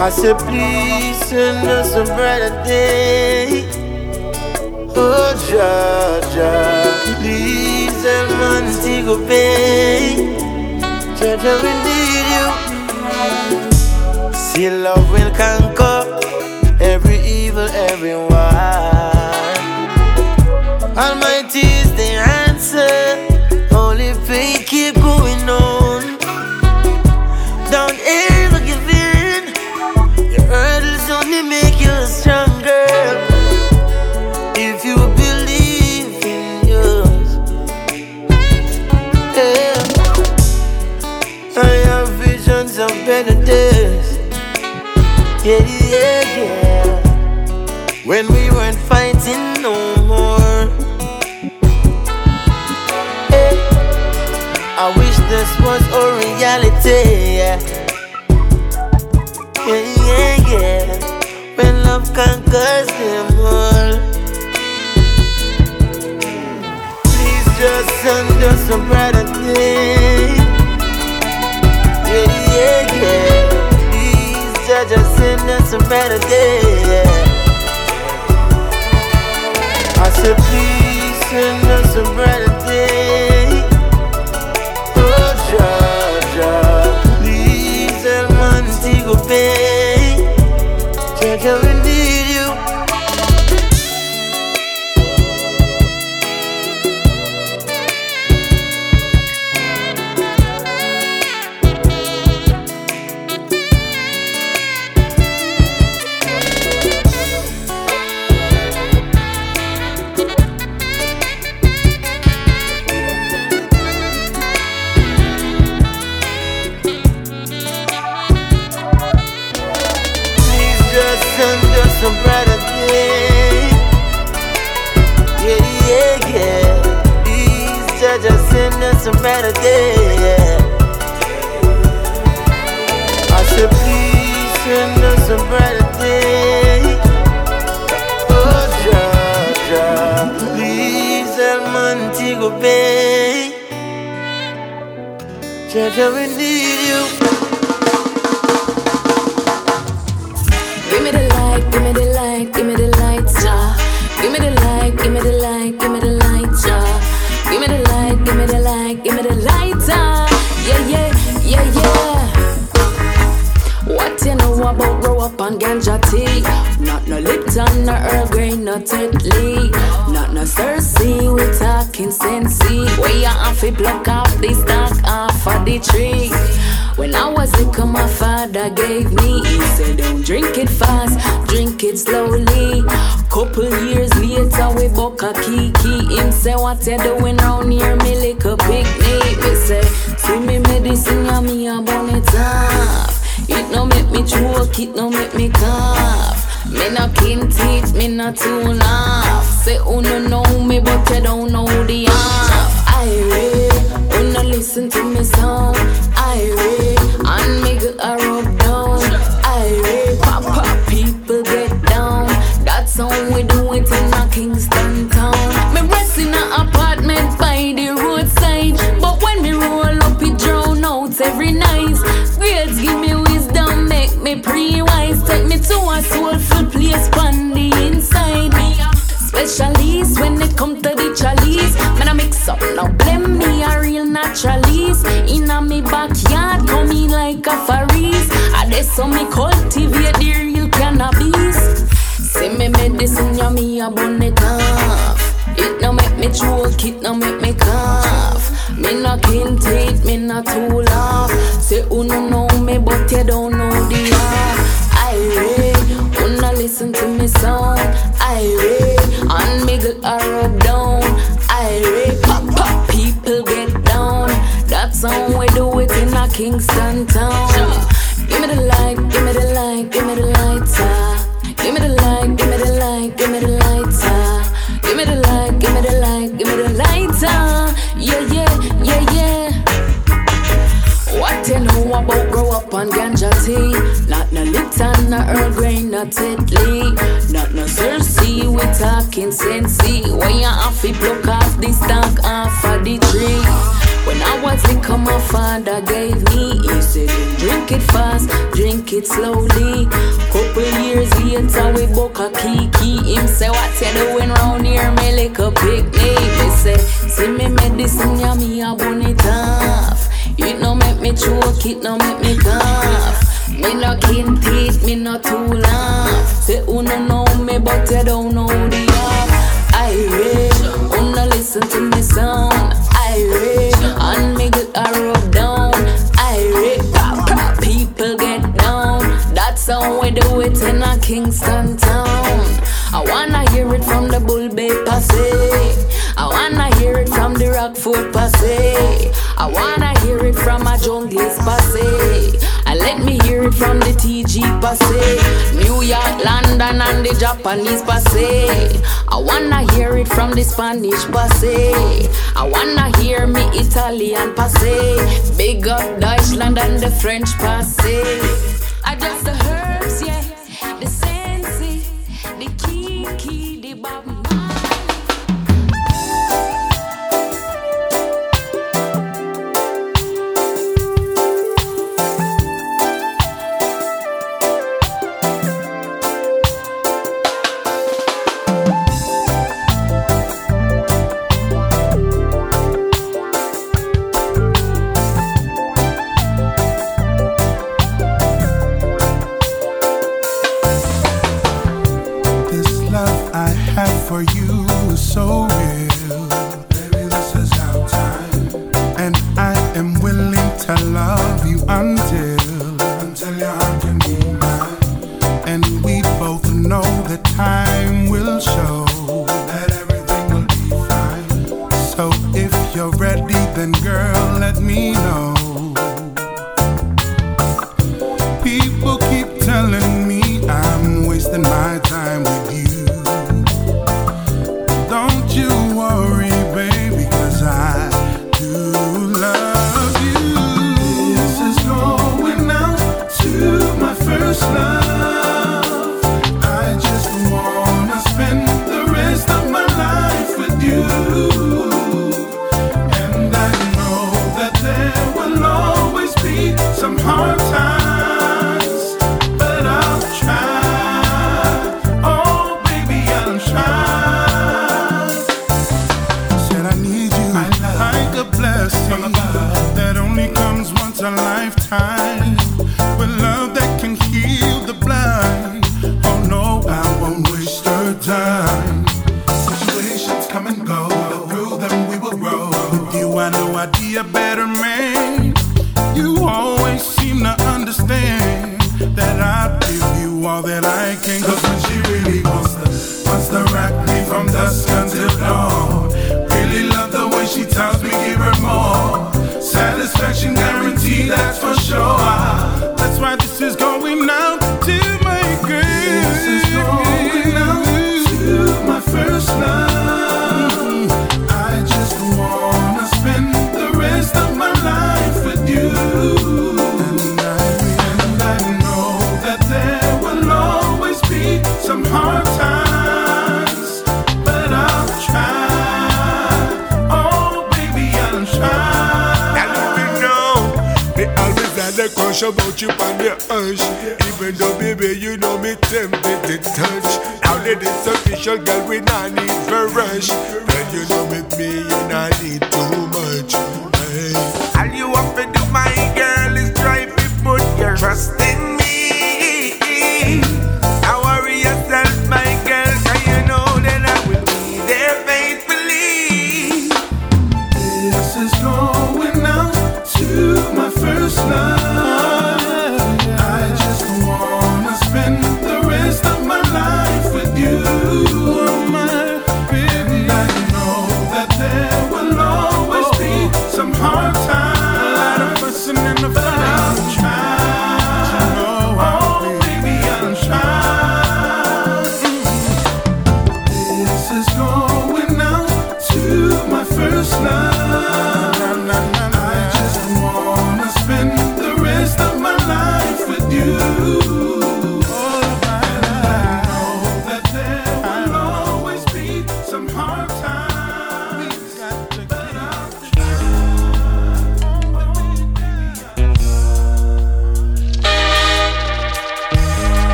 I said, I just under some brighter day. Yeah, yeah, yeah. These are send us some brighter day. Yeah. I said, please send me the light, give me the lighter. Uh. Yeah, yeah, yeah, yeah. What you know about grow up on ganja tea? Not no Lipton, no Earl Grey, no Ted Not no cerasee, we talking sensi. When you have to pluck off this stalk off of the tree. When I was little, my father gave me. He said, drink it fast, drink it slowly. Couple years later, we book a kiki. Him say, what you doing round here? Me like a picnic. He say, see me medicine, yeah, me a bun it off. It no make me choke, it no make me cough. Me no kin teeth, me no too laugh. Say, who no know me, but you don't know the off. I read, wanna listen to me sound. I read, a rub down. I read, people get down. That's how we do it in a Kingston town. I wanna hear it from the Bull Bay Passe. I wanna hear it from the Rockford Passe. I wanna hear it from a Jungles Passe. Let me hear it from the TG Passe. New York, London, and the Japanese Passe. I wanna hear it from the Spanish Passe. I wanna hear me Italian Passe. Big up Deutschland and the French Passe. I just the herbs, much about you and the urge. Even though, baby, you know me tempted to touch. How did it official, girl? We not need for rush. but you know with me, you not need too much. Hey. All you want to do, my girl, is drive me, put your trust in.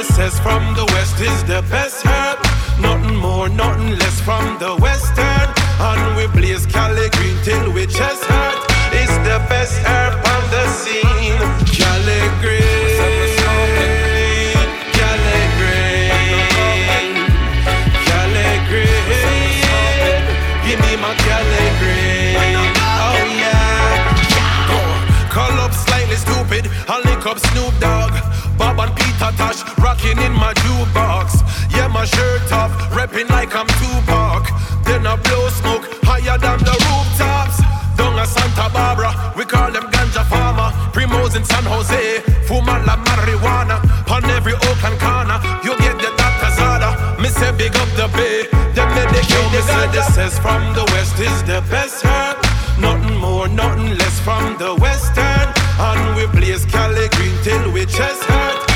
This says from the west is the best herb. Nothing more, nothing less from the western. And we blaze Cali green till we chest hurt. It's the best herb on the scene. Cali green. Cali green. Cali green. Give me my Cali green. Oh yeah. Call up Slightly Stoopid. I link up Snoop Dogg. Bob and Peter Tosh in my jukebox. Yeah, my shirt off, repping like I'm Tupac. Then I blow smoke higher than the rooftops. Down at Santa Barbara, we call them ganja farmer. Primos in San Jose, Fumala marijuana. On every oak and corner, you get the doctor's order. Me say big up the bay, the Medicaid. Me say this says from the west is the best herb. Nothing more, nothing less from the western. And we blaze Cali green till we chest hurt.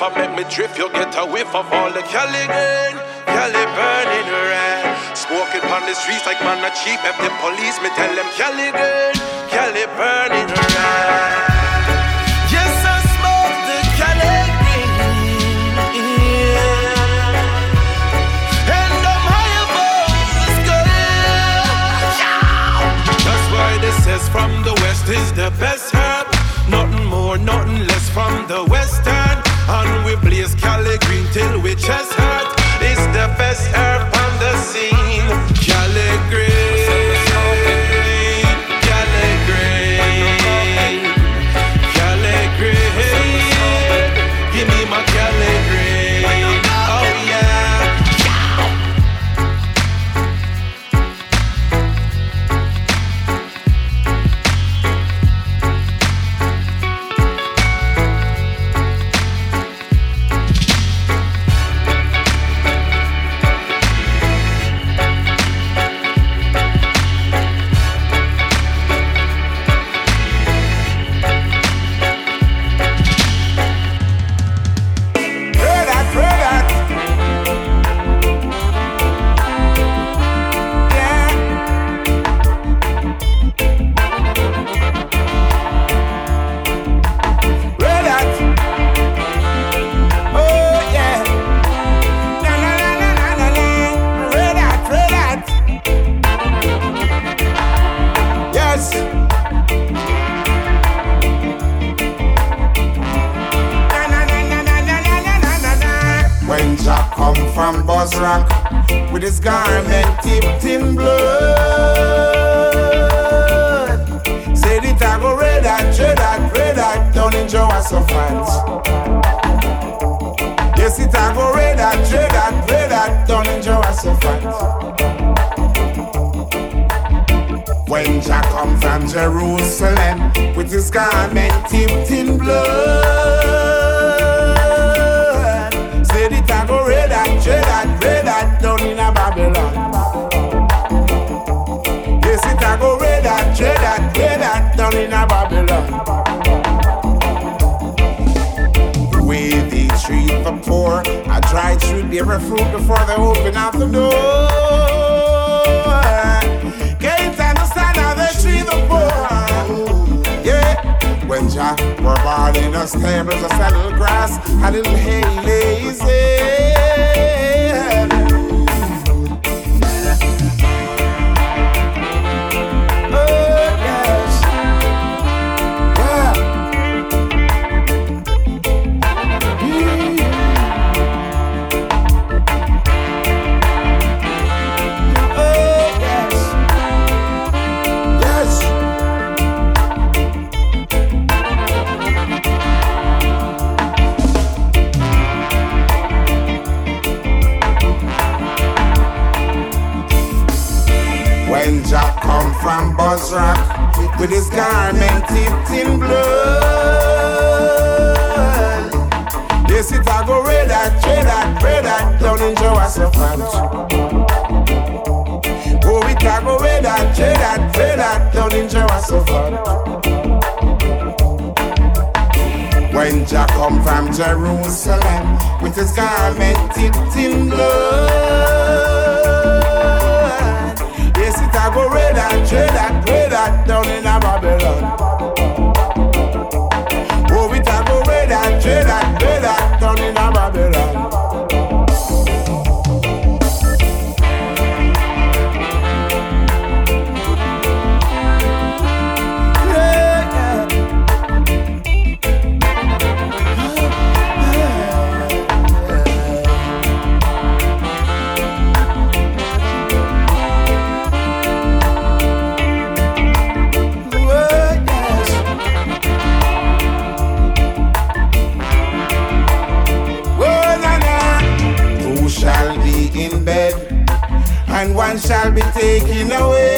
Spliff, I make me drift. you'll get a whiff of all the Cali green. Cali burning red. Smoking on the streets like man a cheap. If the police me tell them Cali green. Cali burning red. Yes, I smoke the Cali green. Yeah. And I'm high above the sky. That's why this says from the west is the best herb. Nothing more, nothing less from the western. And we blaze Cali green till we chest hurt. It's the best herb on the scene. Cali green. When Jah come from Jerusalem with his garment tipped in blood, said it I go red that, red that, red that down in a Babylon. Yes, it I go red that, red that, red that down in a Babylon. The way they treat the poor, I try to bear a fruit before they open up the door. The poor. Yeah, when Jah, we're born in a stable, a little grass, a little hay lazy. From Bozrah with his garment dipped in blood. Yes, it I go red that, red that, red that down in Jehoshaphat. Oh, it I go red that, red that, red that down in Jehoshaphat. When Jah come from Jerusalem with his garment dipped in blood. Go red and trade that, trade that down in a Babylon. Oh, it I go red that, trade that taken away.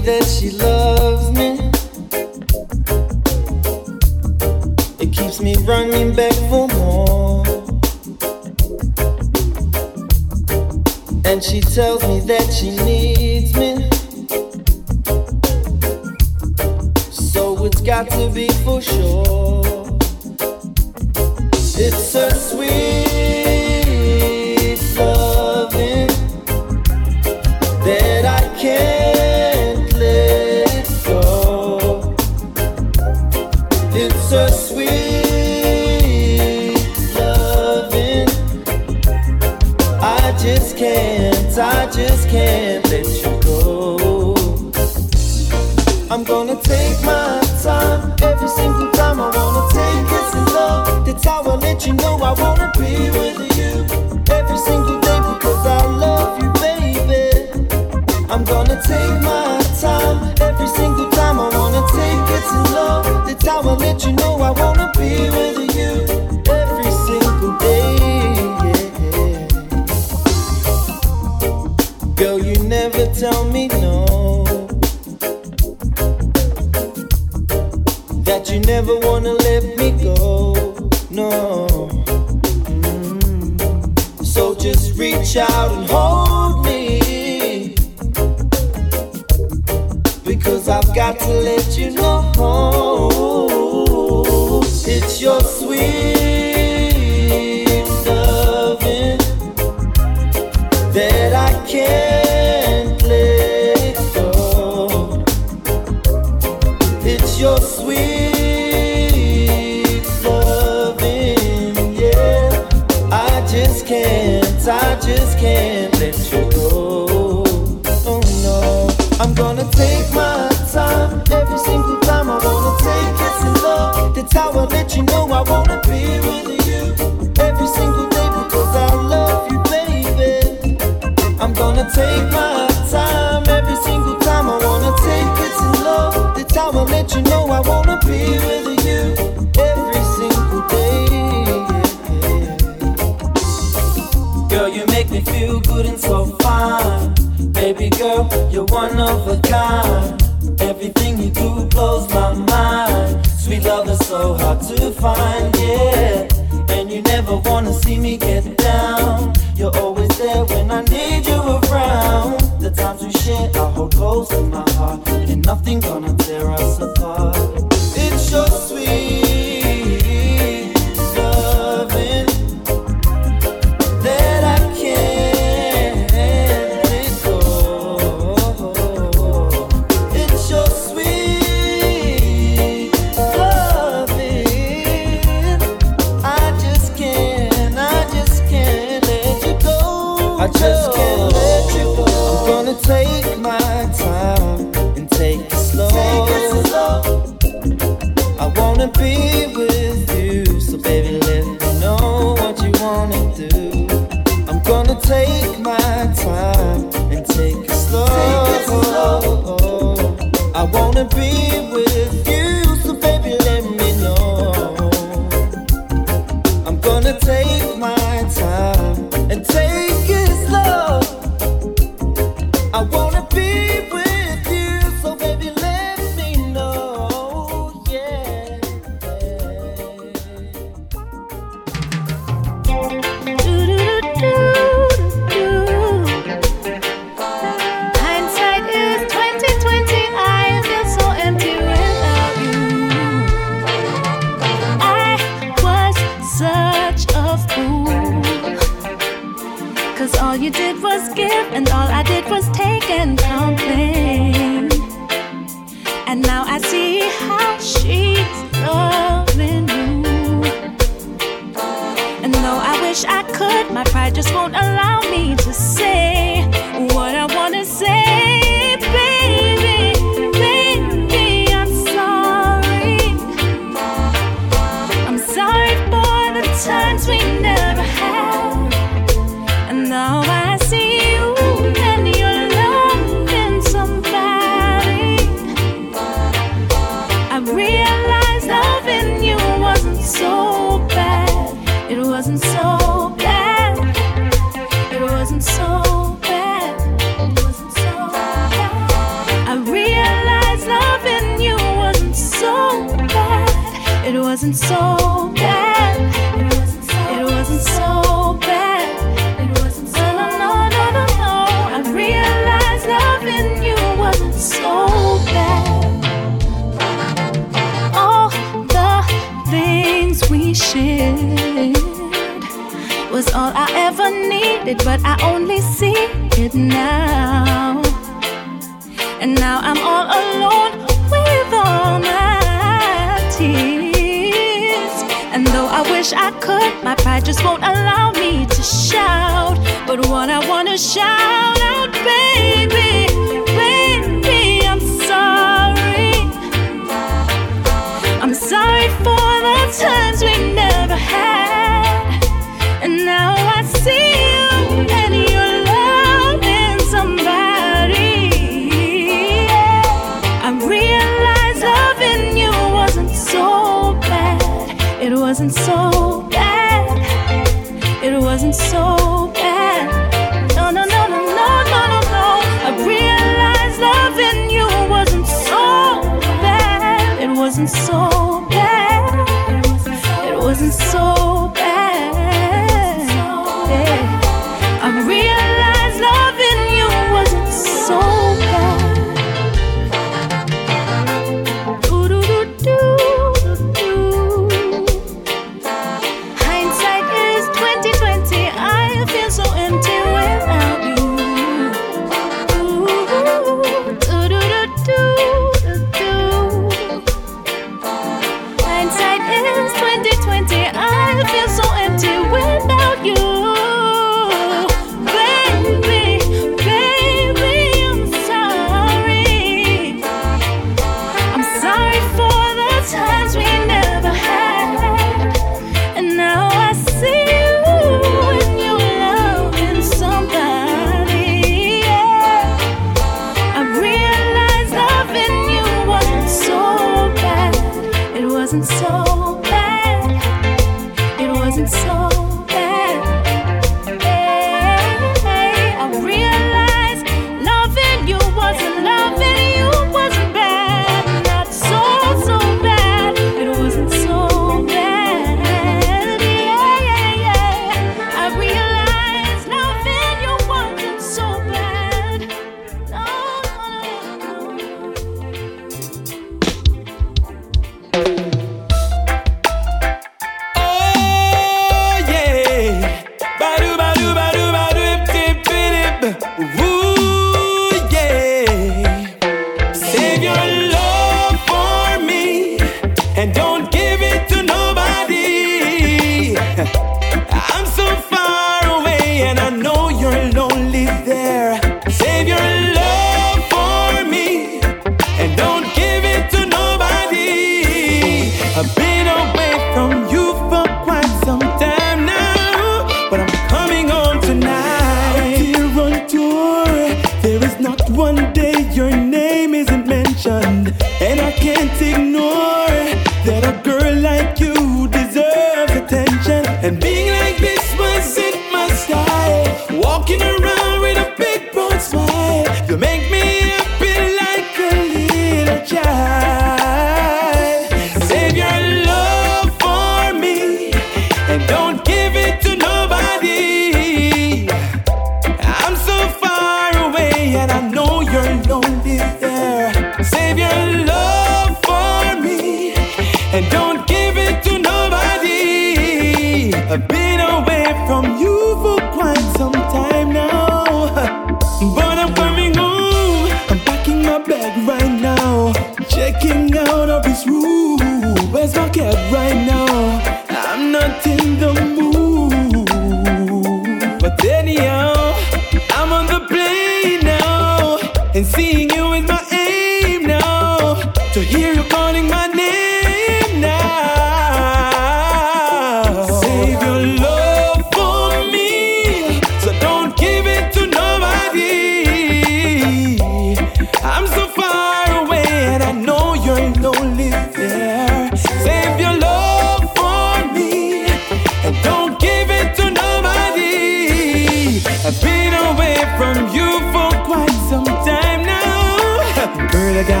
the guy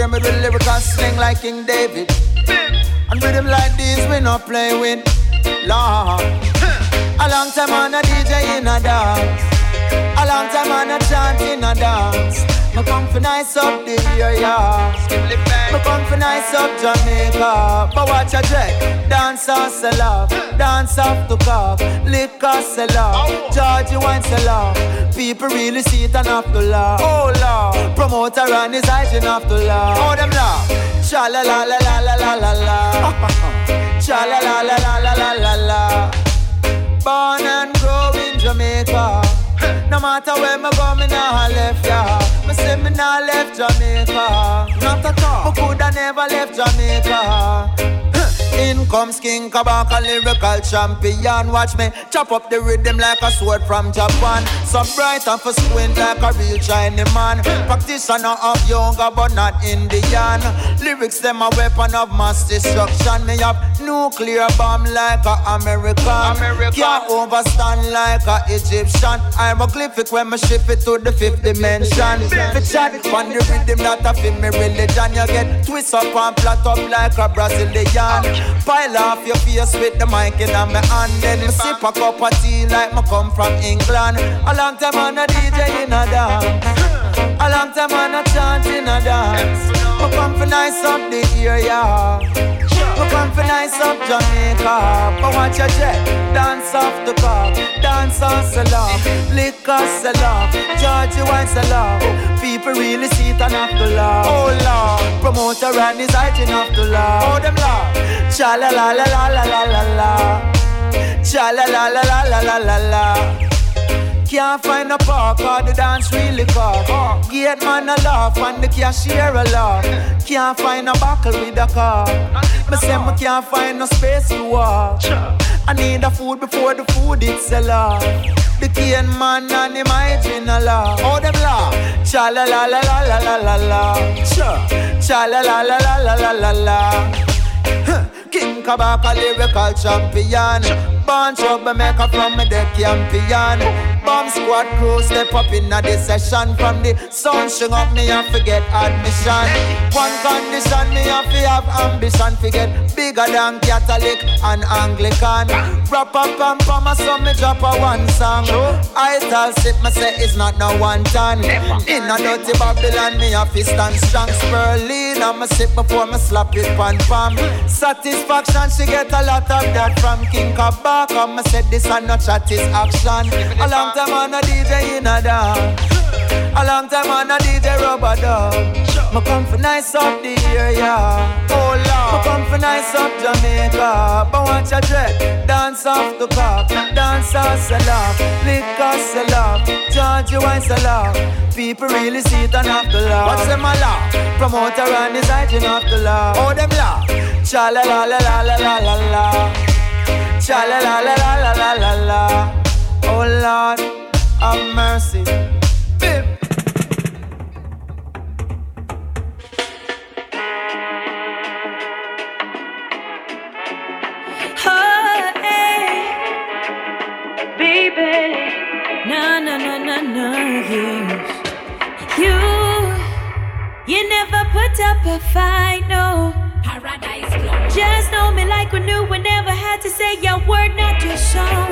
Pray me with lyrical sling like King David. And rhythm like this we not play with. Lord. A long time on a DJ in a dance. A long time on a chant in a dance. Me come for nice up the area. Me come for nice up Jamaica. But watch a dread. Dance off sell off. Dance off to cock. Liquor sell off. People really see it and have to laugh. Oh Lord. Promoter and his hygiene have to laugh. Oh them laugh. Cha la la la la la la la la. Cha la la la la la la la la. Born and grow in Jamaica. No matter where me go, me nah left ya. Me say me nah left Jamaica. Not at all. Me coulda never left Jamaica. In comes King Kabaka, lyrical champion. Watch me chop up the rhythm like a sword from Japan. So bright and for squint like a real Chinese man. Practitioner of yoga, but not Indian. Lyrics, them a weapon of mass destruction. Me have nuclear bomb like a American. American. Can't overstand like a Egyptian. I'm a glyphic when me shift it to the fifth dimension. The chat on the rhythm that I feel me religion. You get twist up and flat up like a Brazilian. Pile off your face with the mic in my hand. Then sip a cup of tea like me come from England. A long time on a DJ in a dance. A long time on a chant in a dance. Me come for nice up the area. Me come for nice up Jamaica. But watch your jet. Dance off the car. Dance on salon. Liquor salon. Georgie wine salon. People really see it and have to laugh. Oh Lord. Promoter and his hygiene have to laugh. Oh them laugh. Cha la la la la la la la la. Cha la la la la la la la la. Can't find a park or the dance really car. Gate man a laugh and the cashier a laugh. Can't find a buckle with a car. Me say me can't find no space to walk. I need a food before the food it sell off. The cane man and him hygiene a laugh. Oh them laugh. Cha la la la la la la la la. Cha cha la la la la la la la la. King Kabaka lyrical champion. Born troublemaker from me the champion. Bomb squad crew step up in a session. From the sun string up me and forget admission. One condition me have to have ambition. Forget bigger than Catholic and Anglican. Rap up and pam a so me drop a one song. I tell sit me say it's not no one ton. In a dirty Babylon me a fist and strong Sperlin. I'm a sip before me slap it pan pam. Satisfaction she get a lot of that from King Kabaka. Come me said this and not chat is action. A long time on a DJ in a dance. A long time on a DJ rubber dub. Me come for nice up the area. Oh Lord. Me come for nice up Jamaica. But watch a dread. Dance off the cock. Dance off sell off. Liquor sell off. Georgie wine sell off. People really see it and have to laugh. What's them a laugh? Promoter and his hygiene have to laugh. Oh them laugh. Cha la la la la la la la la. Cha la la la la la la la. Oh Lord, have mercy. Bim. Oh, hey, baby, no, no, no, no, no, yes. You, you never put up a fight, no. Paradise. Just know me like we knew we never had to say your word, not your show.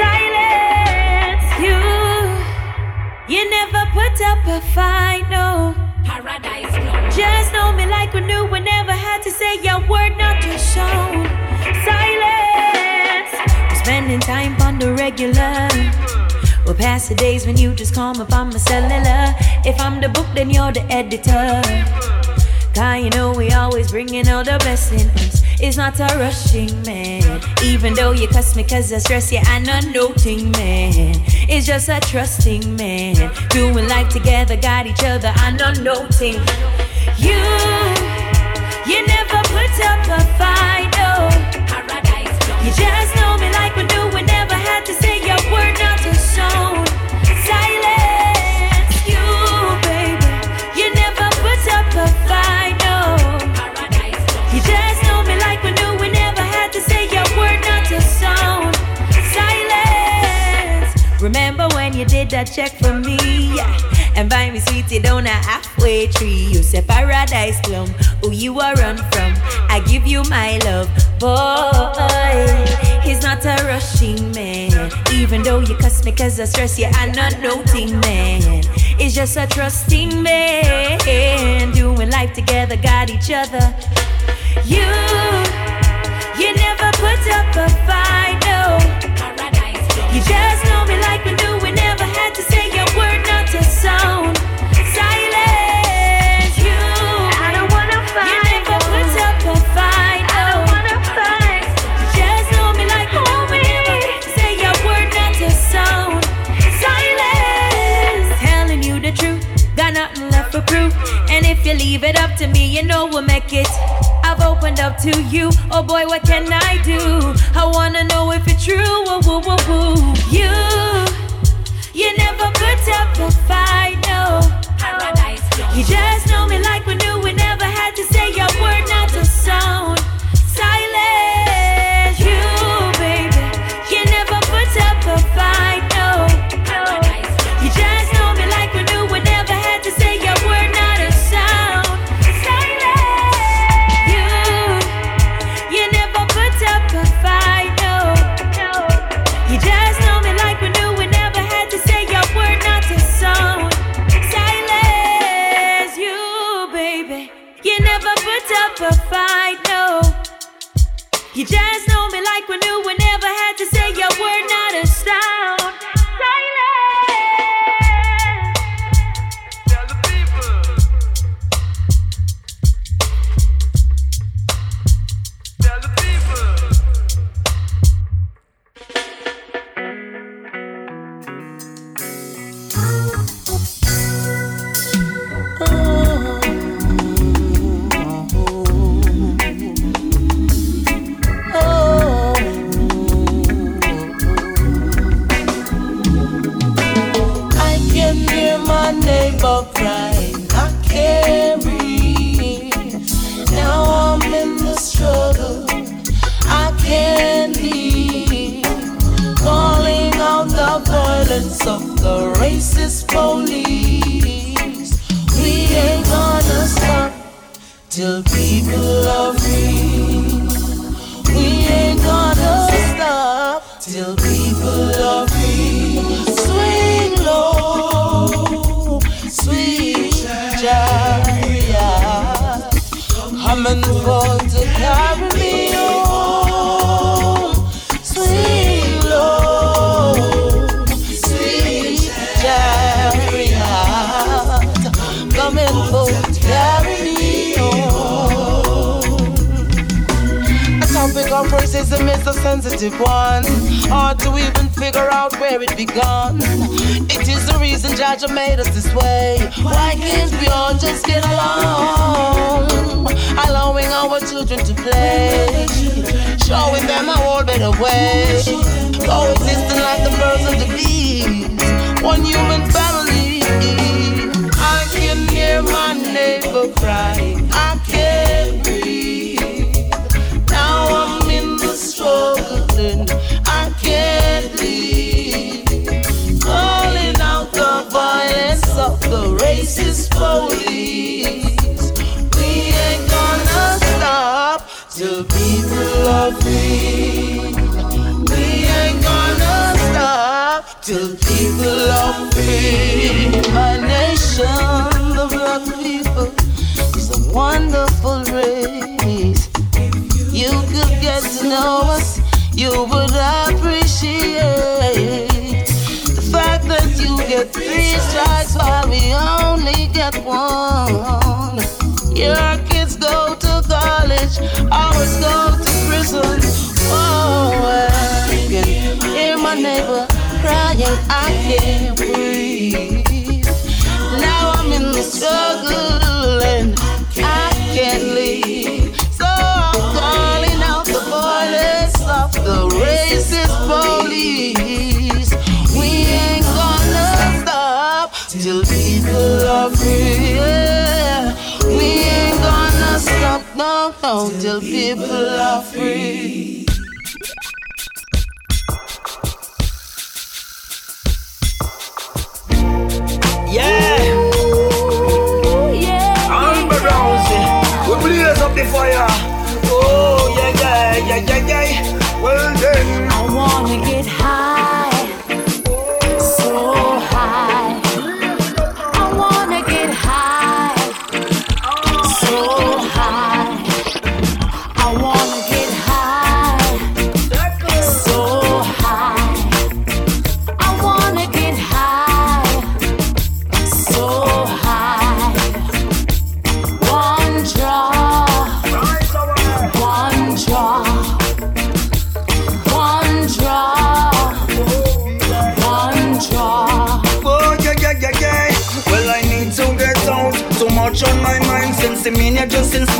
Silence, you. You never put up a fight, no. Paradise. Just know me like we knew we never had to say your word, not your show. Silence. We're spending time on the regular. We'll pass the days when you just call me on my cellular. If I'm the book, then you're the editor. Cause you know we always bringing all the best in us. It's not a rushing man. Even though you cuss me cause I stress you, I'm not noting man. It's just a trusting man. Doing life together, got each other, I'm not noting. You, you tree. You say paradise plum, who you are run from? I give you my love, boy. He's not a rushing man, even though you cuss me cause I stress you. I'm not noting man. It's just a trusting man, doing life together, got each other. You, you never put up a fight, no. You just know me like we do. We never had to say a word, not to sound. If you leave it up to me, you know we'll make it. I've opened up to you. Oh boy, what can I do? I wanna know if it's true. Woo, woo, woo, woo. You, you never put up a fight, no. Paradise You just know me like we knew. We never is a sensitive one. Hard to even figure out where it began. It is the reason Jah Jah made us this way. Why can't we all just get along? Allowing our children to play, showing them a whole better way. Coexisting like the birds and the bees, one human family. I can hear my neighbor crying. I can't police. We ain't gonna stop till people are free. We ain't gonna stop till people are free. My nation, people, is a wonderful race. You could get to know us, you would get three strikes while we only get one. Your kids go to college, ours go to prison. Oh, I can hear my neighbor crying, I can't breathe. Now I'm in the struggle and I can't leave. So I'm calling out the violence of the racist people are free. We ain't gonna stop, no, no, till, people, are free. Yeah. Ooh, yeah. Amber yeah. we blaze up the fire. Oh yeah, yeah, yeah, yeah, yeah. Well then, I wanna get high.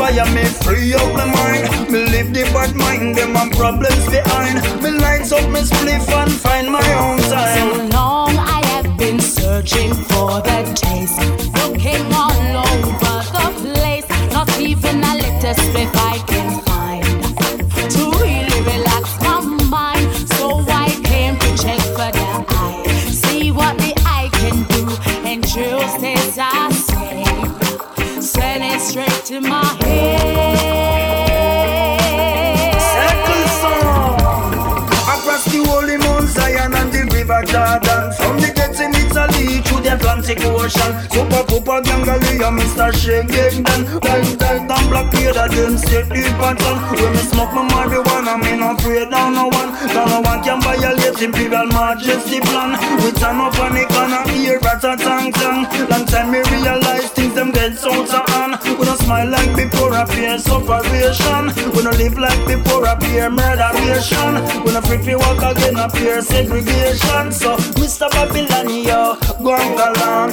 Inspire me. Free up my mind. Me leave the bad mind, them and problems behind. Me lights up, me spliff and find my own So time. long I have been searching for the taste, looking all over the place. Not even a little spliff I can Ocean. Super Papa Gangalia, Mr. Shakedan. Like that and black beard, them set the pattern. When me smoke my marijuana, me not afraid down no one. Down no one can violate Imperial Majesty plan. We turn up on the corner, here at a tang tang. Long time me realize things them get so hand. We don't smile like before appear separation. We don't live like before appear murderation. We don't free to walk again appear segregation. So Mr. Babylon, yo, go along.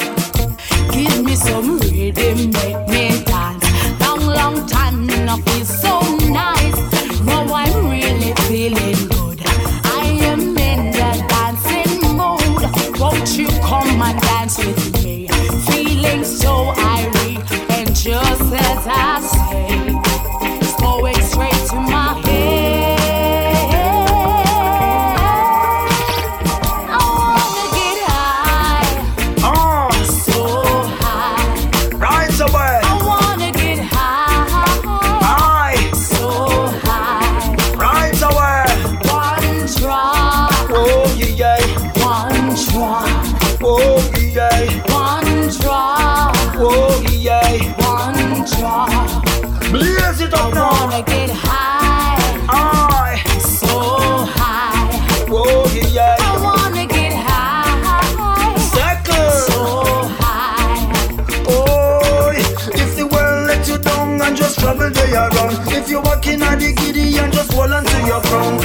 Give me some rhythm, make me dance. Long, time, so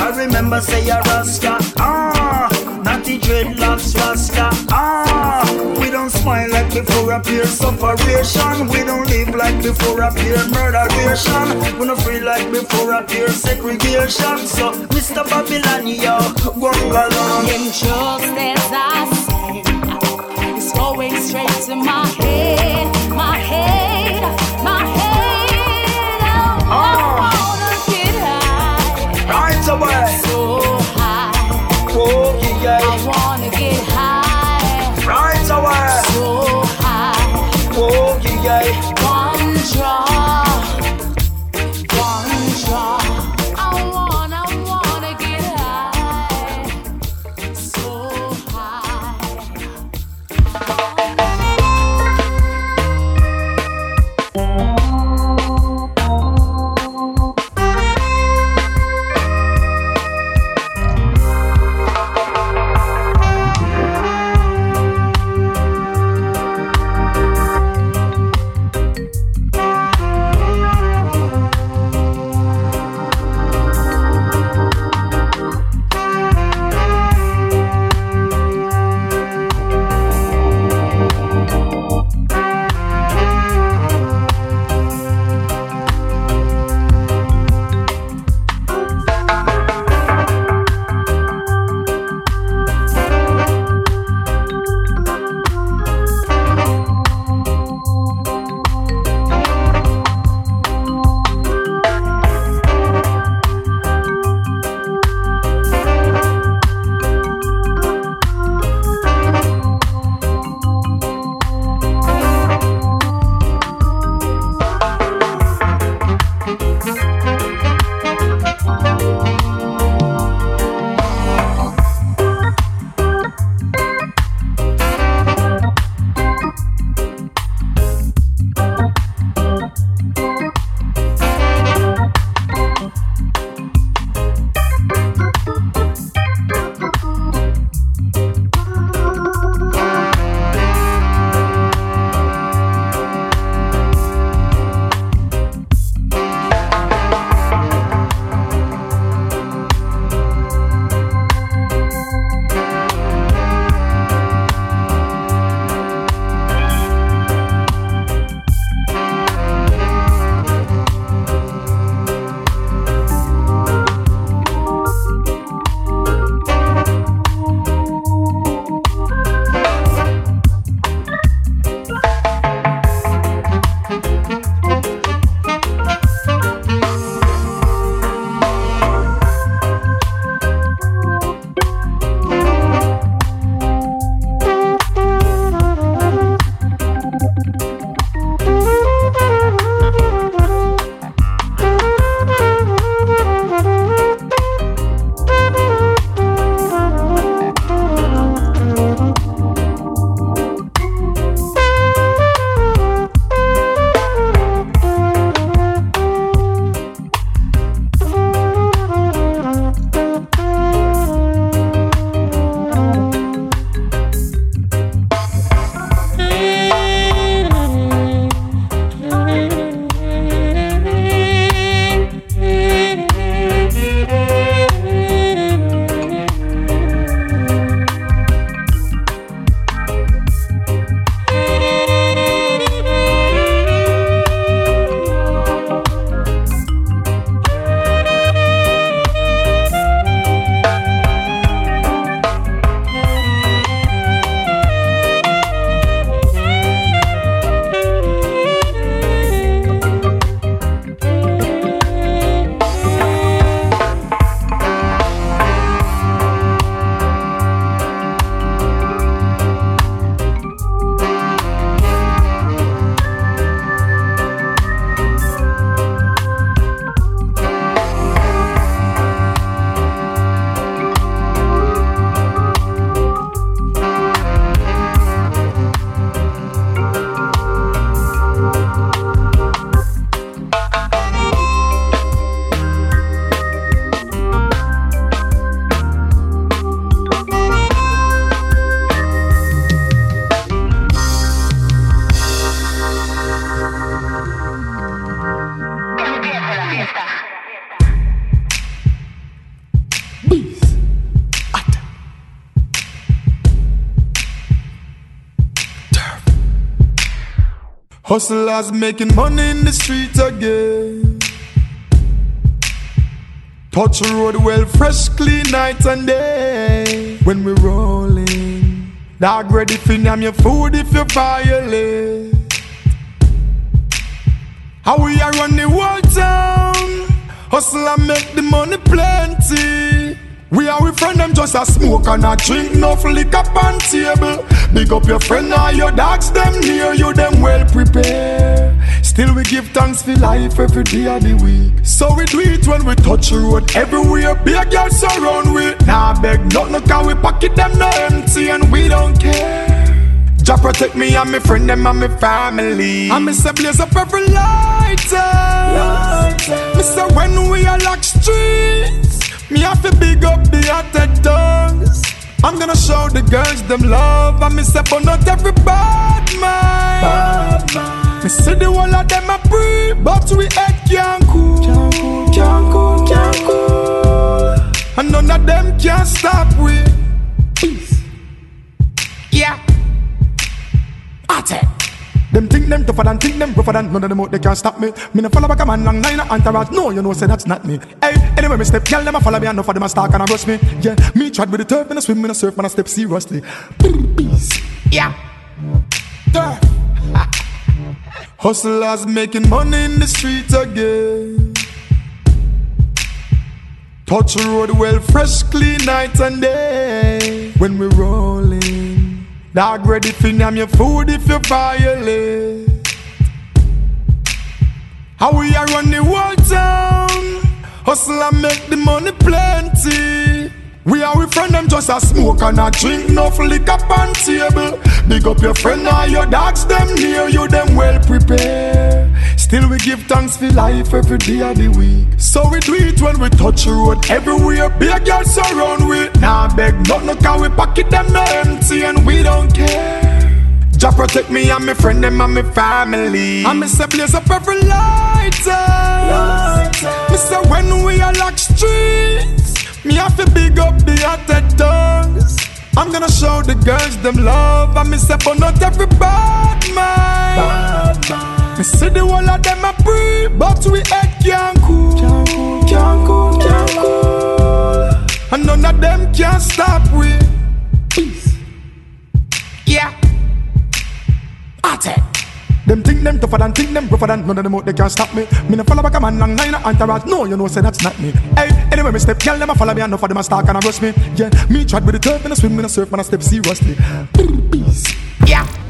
I remember say a Rasta. Ah, not the dreadlocks Rasta. Ah, we don't smile like before a appear separation. We don't live like before a appear murderation. We don't free like before a appear segregation. So, Mr. Babylon, yo, go along. And just as I say, it's going straight to my head, Hustlers making money in the streets again. Touch road well, fresh, clean night and day. When we rolling, dog ready for name your food if you violate. How we are run the whole town. Hustle and make the money plenty. We are with friend them just a smoke and a drink, no liquor on table. Big up your friend or your dogs, them near you, them well prepared. Still we give thanks for life every day of the week. So we do it when we touch the road everywhere. Big girls surround we. Nah beg nothing, can we pocket them no empty and we don't care. Jah protect me and me friend them and me family. And me say blaze up every lighter. Me say when we are lock streets, me have to big up the tongues. I'm gonna show the girls them love and me say but not every bad man. Me see the whole of them a free, but we head can't cool. Can't cool, can't cool. And none of them can stop we. Peace. Yeah. Ate. Them think them tougher than think them rougher than none of them out they can't stop me. Me no follow back a man long line of entourage. No, you know say that's not me. Hey, anyway me step, girl them a follow me and enough of them a stalk and a rush me. Yeah, me tried with the turf and a swim, me no surf, and I step seriously. Peace. Yeah. Turf. Hustlers making money in the streets again. Touch the road well, fresh, clean night and day. When we rolling, Dog ready fi name your food if you violate. How we are run the world town. Hustle and make the money plenty. We are with friend them just a smoke and a drink, no liquor on table. Big up your friend or your dogs, them near you, them well prepared. Still we give thanks for life every day of the week. So we do it when we touch road everywhere. Big girls surround we, nah beg no, no, cause we pocket them no empty and we don't care. Jah protect me and my friend them and my family. And me say blaze up every lighter. lighter. Me when we are like street. Me have to big up the hothead tongues. I'm gonna show the girls them love. I miss up on not every bad man. Me see the whole of them a pre, but we head can't cool. Can't cool, can't cool, can't cool. And none of them can stop we. Peace. Yeah. Hothead. Them think them tougher than think them rougher than none of them out they can't stop me. Me no follow back a man long line and tarot. No, you know say that's not me. Hey, anyway me step, girl them a follow me enough of them a stalk and a rush me. Yeah, me tried with the turf and I swim and the surf and I step seriously. Peace. Yeah.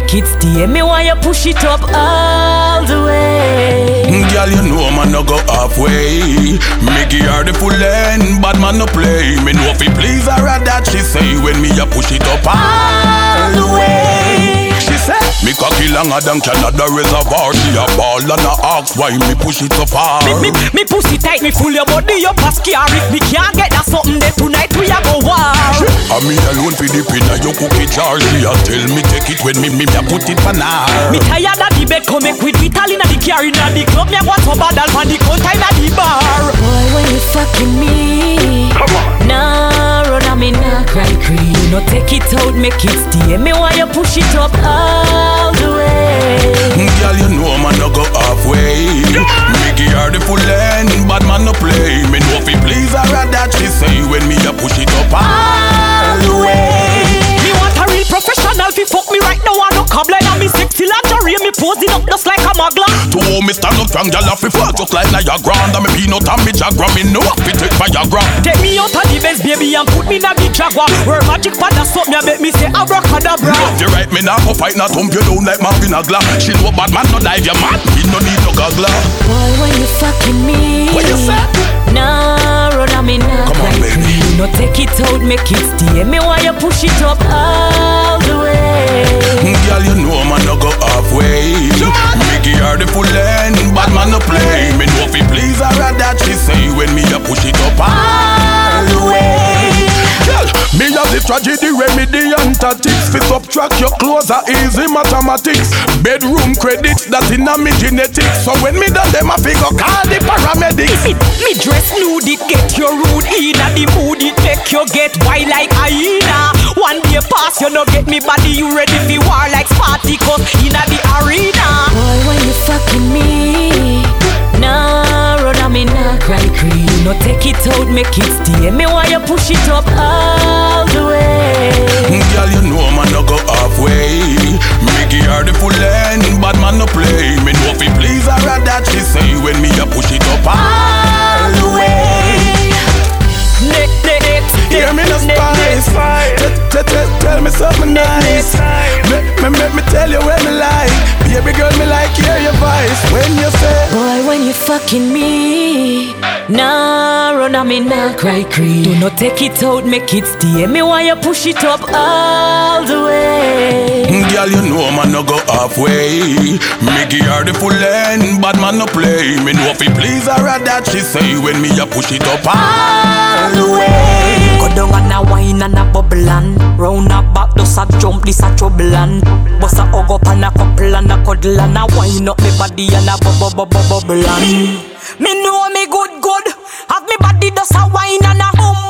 Make it stay. Me why you push it up all the way. Girl, you know man no go halfway. Me give her the full end, bad man no play. Me know fi please her that she say when me a push it up all the way. She say me cocky longer than Canada reservoir. She a ball and a ask why me push it so far. Me, me, She a tell me take it when me me me a put it for now. Me tired of the bed, come make with vital in the car in the club. Me a want so bad, I'll the cold time at the bar. Boy, when you fucking me, Come on. Nah, run and me nah cry cream. You no take it out, make it stay. Me why you push it up all the way. Girl, you know man no go halfway. Me give her the full end, bad man no play. Me know fi please her that she say when me a push it up all the way. Me want a real professional fi fuck me right now. I no come like me sexy lingerie. Me posing up just like a mugler. To hold me stand up strong, girl, I fi fall just like Niagara. And me peanut and me Jagra, me know I fi take Viagra. Take me out of the Benz, baby, and put me in a the Jaguar. Where magic father something, you make me say abracadabra. Love you right, me nah go fight, not thump you down like Marvin Hagler. She know bad man no dive, you mad, me no need no goggler. boy, when you fucking me, What you say? Nah, run and me nah Come on, baby. No take it out, make it stay. Me why you push it up all the way. Girl, you know man no go halfway. Give her the full end, bad man no play. Me know fi please her that she say when me a push it up all the way. Girl, me have the tragedy remedy and tactics. Fi subtract your clothes are easy mathematics. Bedroom credits that in a me genetics. So when me done them a figure call the paramedics. Me, me dress nude, it get your rude Inna the mood, it make you get wild like hyena One day pass, you no get me body You ready for war like Spartacus Inna the arena boy, when you fucking me, Nah, run and me nah cry cream You no take it out, make it stay Me why you push it up all the way mm, Girl, you know man no go halfway. Give her the full end, bad man no play. Me know fi please her that she say when me a push it up all the way. Hear me no neck, neck, spice. Tell, tell, tell, tell me something nice. Make me, make me tell you when me like. Baby girl, me like hear your voice when you say. boy, when you fucking me, Nah, run and me nah cry cream Do not take it out, make it stay Me why you push it up all the way Girl, you know man no go halfway. Me give her the full end, bad man no play. Me know fi please her that she say when me a push it up all the way. Go down and a wine and a bubble and Round a back, does a jump, this a trouble and Bust a hug up and a couple and a cuddle and a wine up me body and a bubble bubble bubble and. Me know me good good. Have me body does a wine and a boom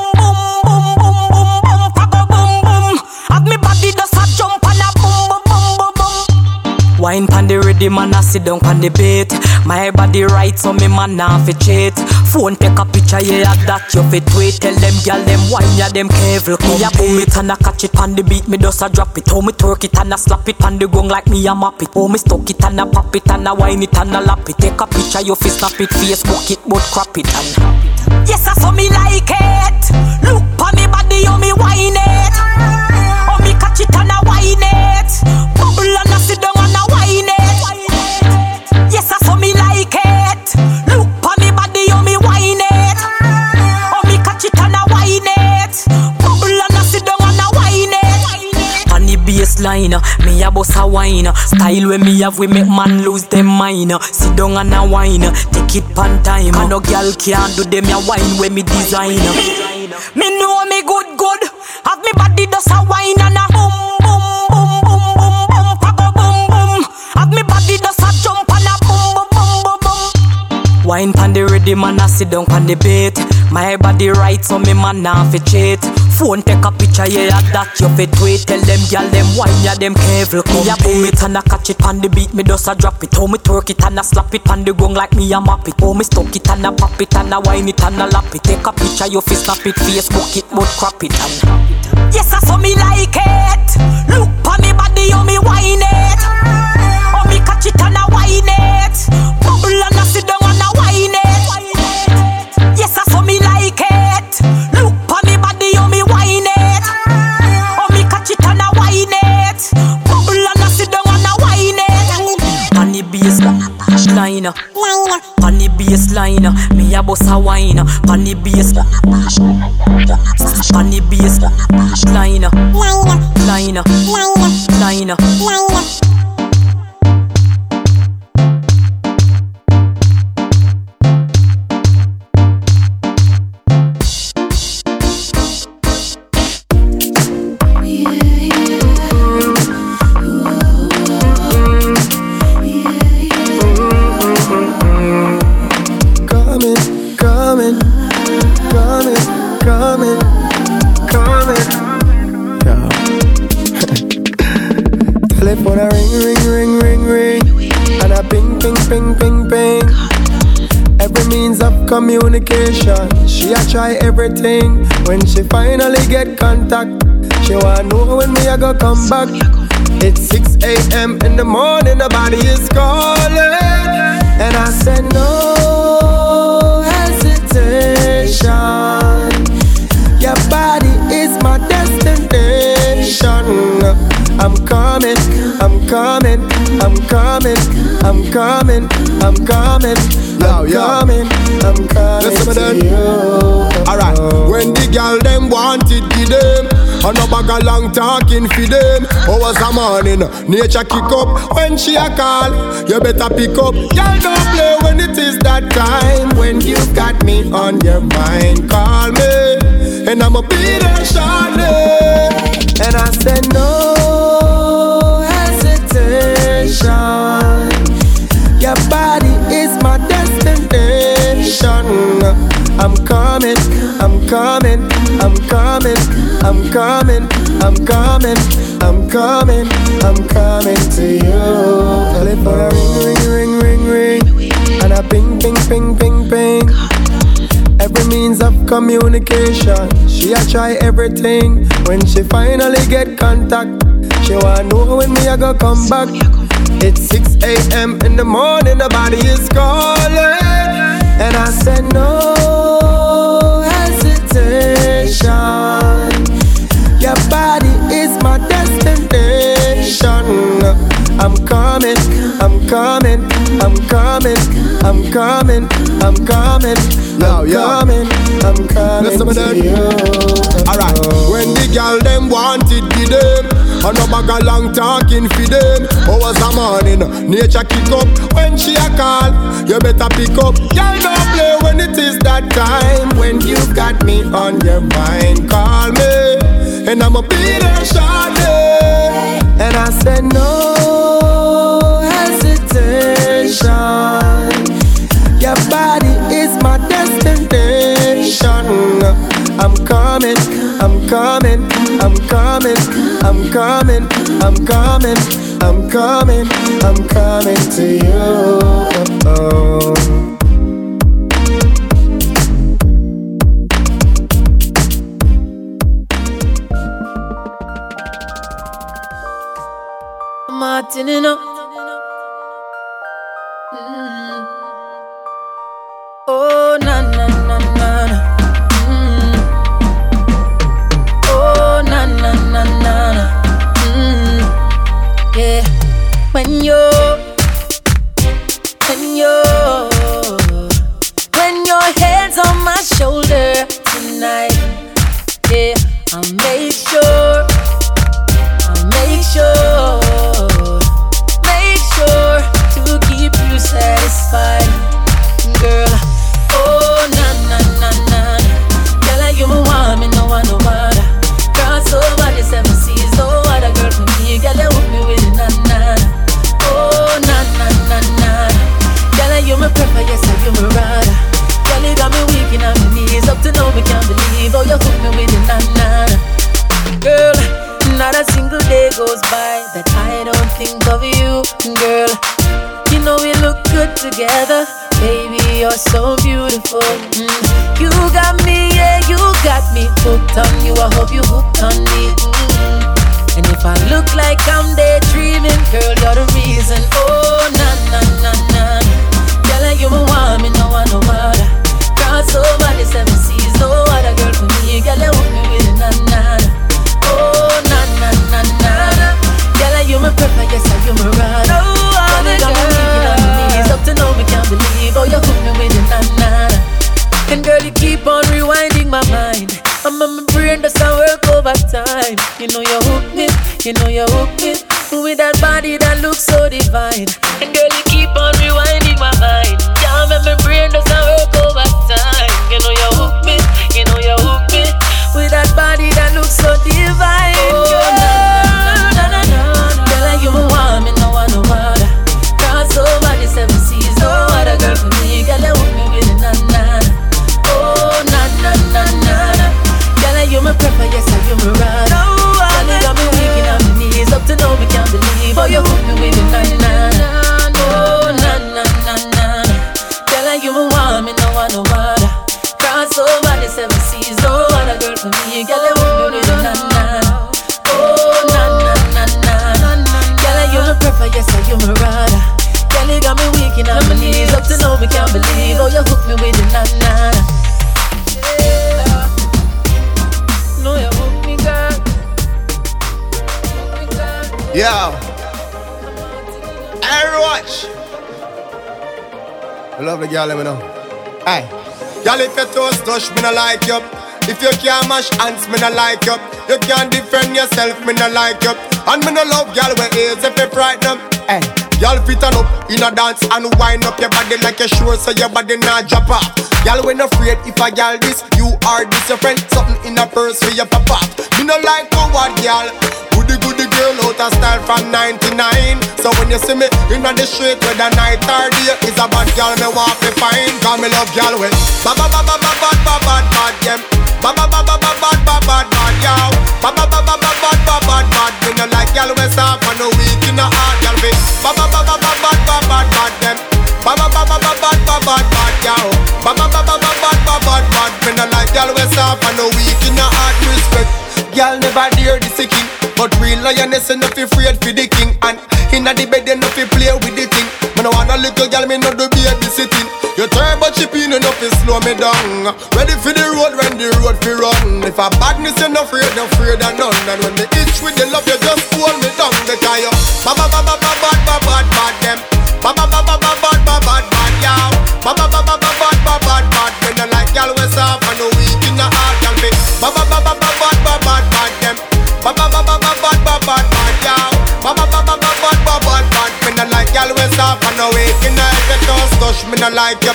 Wine pan the rhythm and I sit down pan the beat My body right so me man nah fi cheat. Phone take a picture yeah that you fit tweet. Tell them gyal them wine ya them careful. Me a boom it and I catch it pan the beat Me just a drop it. How me twerk it and I slap it pan the gong like me a map it. How me stuck it and I pop it and I wine it and I lap it. Take a picture you fi snap it Facebook it but crop it and Yes I saw me like it. Look pa me body how me wine it. How me catch it and I wine it Baseline, me a boss a wine. Style when me have, we make man lose them mind. Sit down and a wine, take it pan time. No girl can't do them a wine when me design. Me know me good good. Have me body does a wine and a boom boom boom boom boom boom. Pago boom boom. Have me body does a jump and a boom boom boom boom boom. Wine pan the rhythm and I sit down pan the beat. My body right so me man nah fi cheat. Phone take a picture yeah that you fit tweet. Tell them gyal them wine ya them careful. Me a boom it and I catch it pan the beat. Me just a drop it. How me twerk it and I slap it pan the gong like me a map it. How me stuck it and I pop it and I wine it and I lap it. Take a picture you fi snap it. Facebook it but crop it and. Yes, I saw me like it. Look pa me body, how me wine it. How me catch it and I wine it. line. On the bass me a bust a wine. On the bass, on the bass line, line, line, line. Communication. She a try everything. When she finally get contact, she wanna know when me I go come back. It's 6 a.m. in the morning, the body is calling, and I said no I'm coming, I'm coming, I'm coming, I'm coming, I'm coming. I'm coming, I'm coming Listen to you. Alright, when the girl them wanted to them and no bag a long talking for them. Hours a morning, nature kick up When she a call, you better pick up. Girl don't play when it is that time. When you got me on your mind Call me, and I'ma be there shortly. And I said no I'm coming, I'm coming, I'm coming, I'm coming, I'm coming, I'm coming, I'm coming to you. A ring, ring, ring, ring, ring, and a ping, ping, ping, ping, ping. Every means of communication, she a try everything. When she finally get contact, she wanna know when me I go come back. It's 6 a.m. in the morning, the body is calling. And I said no coming, I'm coming, I'm coming, I'm coming, I'm coming, I'm coming to you. Alright, when the girl them wanted be them and no bag a long talking for them. Hours a morning, nature kick up. When she a call, you better pick up. Girl don't play when it is that time. When you got me on your mind Call me, and I'ma be there shortly. And I said no hesitation Your body is my destination I'm coming, I'm coming, I'm coming, I'm coming, I'm coming, I'm coming, I'm coming to you. Oh. Martin, you you hook me with the na na. Girl, not a single day goes by that I don't think of you, girl. You know we look good together, baby. You're so beautiful. Mm. You got me, yeah, you got me hooked on you. I hope you hooked on me. Mm. And if I look like I'm daydreaming, girl, you're the reason. Oh, na na na na. Girl, you my one, me no one no other. Cross over the seven seas, Girl for me, girl, you hook me with na-na. Oh, na-na-na-na Girl, you yes, knees, Up to now, we can't believe. Oh, you hook me with na-na. And girl, you keep on rewinding my mind. I'm my brain, that's how work over time You know you hook me, you know you hook me With that body that looks so divine. And girl, you keep on rewinding my mind. Yeah, my brain, doesn't. Body that looks so divine. Oh, girl. na na na girl, like you want me, no one no other. Cross over the seven seas, no other girl for me. Girl, you hook me with a na na. Oh na na na na na, girl, like you my prefer, yes, I you my ride. Girl, you got me weak on my knees, up to now me can't believe. Oh, you hook me with a na na. Oh na na na na, girl, like you my want me, no one no other. Cross over the seven seas, no for me. Girl, you me with a na na. Oh na na na na, girl, you my prefer, yes, I you my rider. Girl, you got me weak in on my knees, up to now me can't believe. Oh, you hook me with a na na. No, you. Yo. Watch. I love the girl, let me know. Hey. Girl, if your toes touch, me no like you. If you can't mash hands, me no like you. You can't defend yourself, me no like you. And me no love girl with ears if you frighten them. Hey. Y'all fit on up in a dance and wind up your body like a sure so your body not drop off. Y'all when afraid if a girl this, you are this your friend. Something in a purse for your pop off. Me no like coward girl. Goody goody girl out of style from 99 So when you see me in the street with a night or day Is a bad girl me want to find Cause me love girl with Ba ba ba ba ba ba ba bad bad them Ba ba ba ba ba bad bad bad bad yow Ba ba ba ba ba bad bad bad bad Me no like girl with soft and no weak in the heart girl fit Ba ba ba ba ba bad bad bad bad them Ba ba ba ba ba bad bad bad bad yow Ba ba ba ba ba bad bad bad bad Me no like girl with soft and no weak in the heart respect Girl never dare this a king But real lioness enough afraid for the king And inna the bed enough fi play with the thing Me no want a little girl, me no do baby sitting You turbo chipping enough fi slow me down Ready for the road when the road fi run If a badness you no afraid, no afraid of none And when me itch with the love you just hold me down Because you ba ba ba ba ba bad ba bad bad them bad ba bad bad bad ba bad bad Me no like girl we soft and weak in the us touch me no like you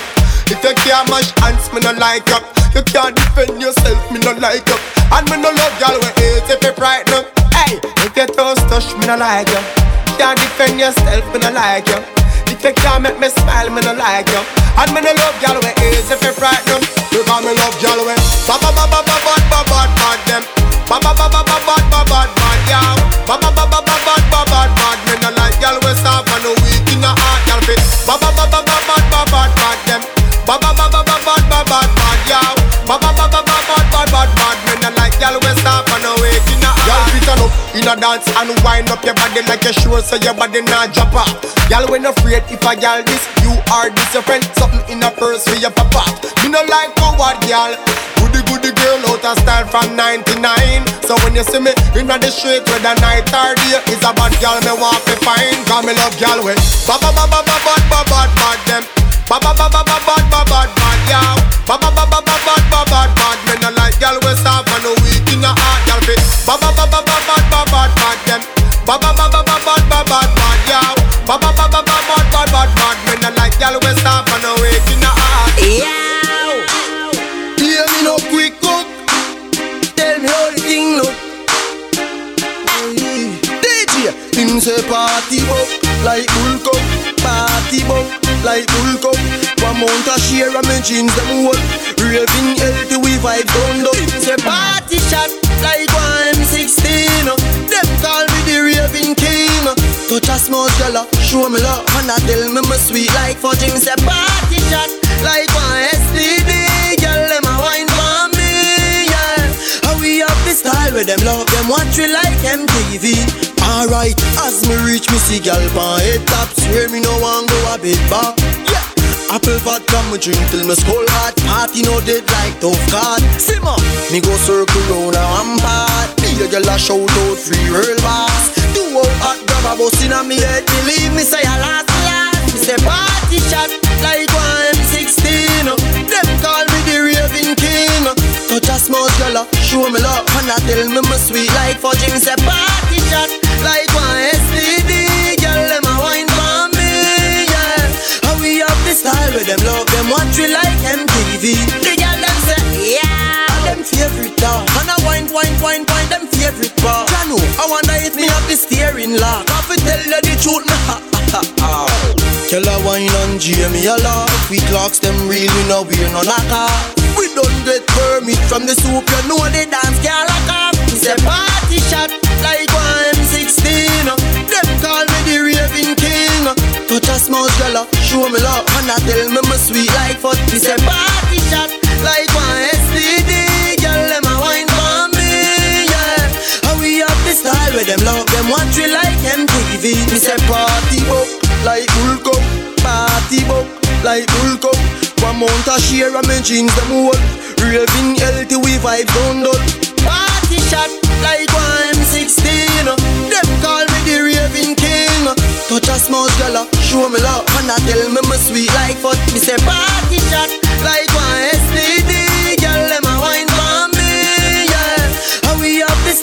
If you can't mash hands me no like you You can't defend yourself me no like you And me no love girl we hate if you frighten Hey, if you toes touch me no like you Can't defend yourself me no like you if you can't make me smile, me no like you And me no love y'all way easy you frighten Because me love y'all way Ba ba ba ba ba ba ba ba bad them Ba ba ba ba ba ba ba ba bad y'all Ba ba ba ba ba ba ba ba bad Me no like y'all way soft and no weak in the heart y'all fit Ba ba ba ba ba ba ba bad bad them Ba ba ba ba ba ba ba in a dance and wind up your body like you sure so your body not drop off Y'all when afraid if a gal this, you are this your friend Something in a purse for your papa Me no like coward gal Goody goody girl out of style from 99 So when you see me in the street with a night or day Is a bad gal me want to find Cause me love gal with Ba ba ba ba ba ba ba bad bad them Ba ba ba ba ba bad ba bad bad yow Ba ba ba ba ba bad ba bad bad Me no like gal with soft and no weak in the heart gal fit Ba ba ba ba ba them Ba ba ba ba ba bad ba bad bad yow Ba ba ba ba ba bad bad bad bad Me no like gal with soft and weak in the heart Hear me no quick cook. Tell me how the thing look. DJ, him say party up like bull cup. Party up like bull cup. One mount a share of me jeans them work. Raving healthy we vibe down. Him say party shot like one Touch a small girl, show me love, and I tell me me sweet like fudge. Him say party shot like one STD. Girl, them a wine for me, yeah. How we have the style where them love them watch we like MTV. Alright, as me reach me see gal pan head top, swear me no want go a bit back. Yeah. Apple vodka me drink till me skull hot Party no dead like tough card Simmer Me go circle round a one part Me a girl a shout out free real boss Do out grab a bus inna me head Believe me say a last last Me say party shot like one M16 Them call me the raving king. Touch a small girl, show me love And And I tell me my sweet like fudge Me say party shot like one STD Girl, them a wine for me, yeah. How we have the style with them love them watch we like MTV The girl them say, yeah. Them favorite dog. And I wine, wine, wine, them favorite I know, I wonder if me have the steering lock I fi tell you the truth, me ha ha ha Tell her wine on Jamie a lot We clocks them real, we know we're no knocker We don't get permit from the soup You know the dance can't lock off. It's a party shot like one M16 Them call me the raving king. Touch a small girl, show me love. And I tell me my sweet like foot It's a party shot like one where them love them watch you like MTV. Me say party book like Bulco, party book like Bulco. One month a share of my jeans them whole. Raving healthy we vibe down dot. Party shot like one M16. Them call me the raving king. Touch a small girl, show me love, and I tell me my sweet like fuck. Me say party shot like one S16.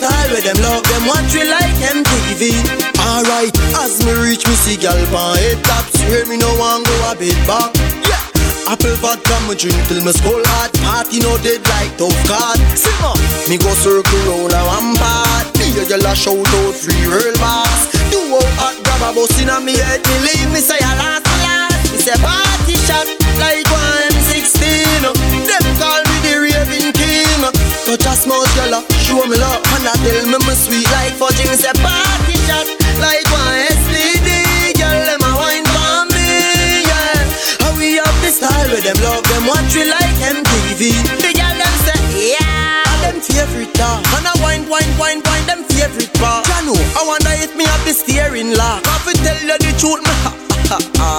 Style where them love them watch we like MTV Alright, as me reach me see gal pan head top Swear me no want go a bit back. Yeah. Apple vodka me drink till me skull hot. Party no dead like tough card Simmer Me go circle round a one Me a gyal a shout out free real boss. Do out hot grab a bus inna me head. Me leave me say a last a last Me say party shot like one M16 Them call me the raving king. Touch a small girl, show me love I tell me my sweet like fudge Me say party shot like one STD Girl, them a wine for me, yeah. How we have the style with them love them watch we like MTV The girl them say, yeah. Them favorite ah. dog And I wine, wine, wine, wine Them favorite part You know, I wonder if me have the steering lock. I fi tell you the truth, me ha ha ha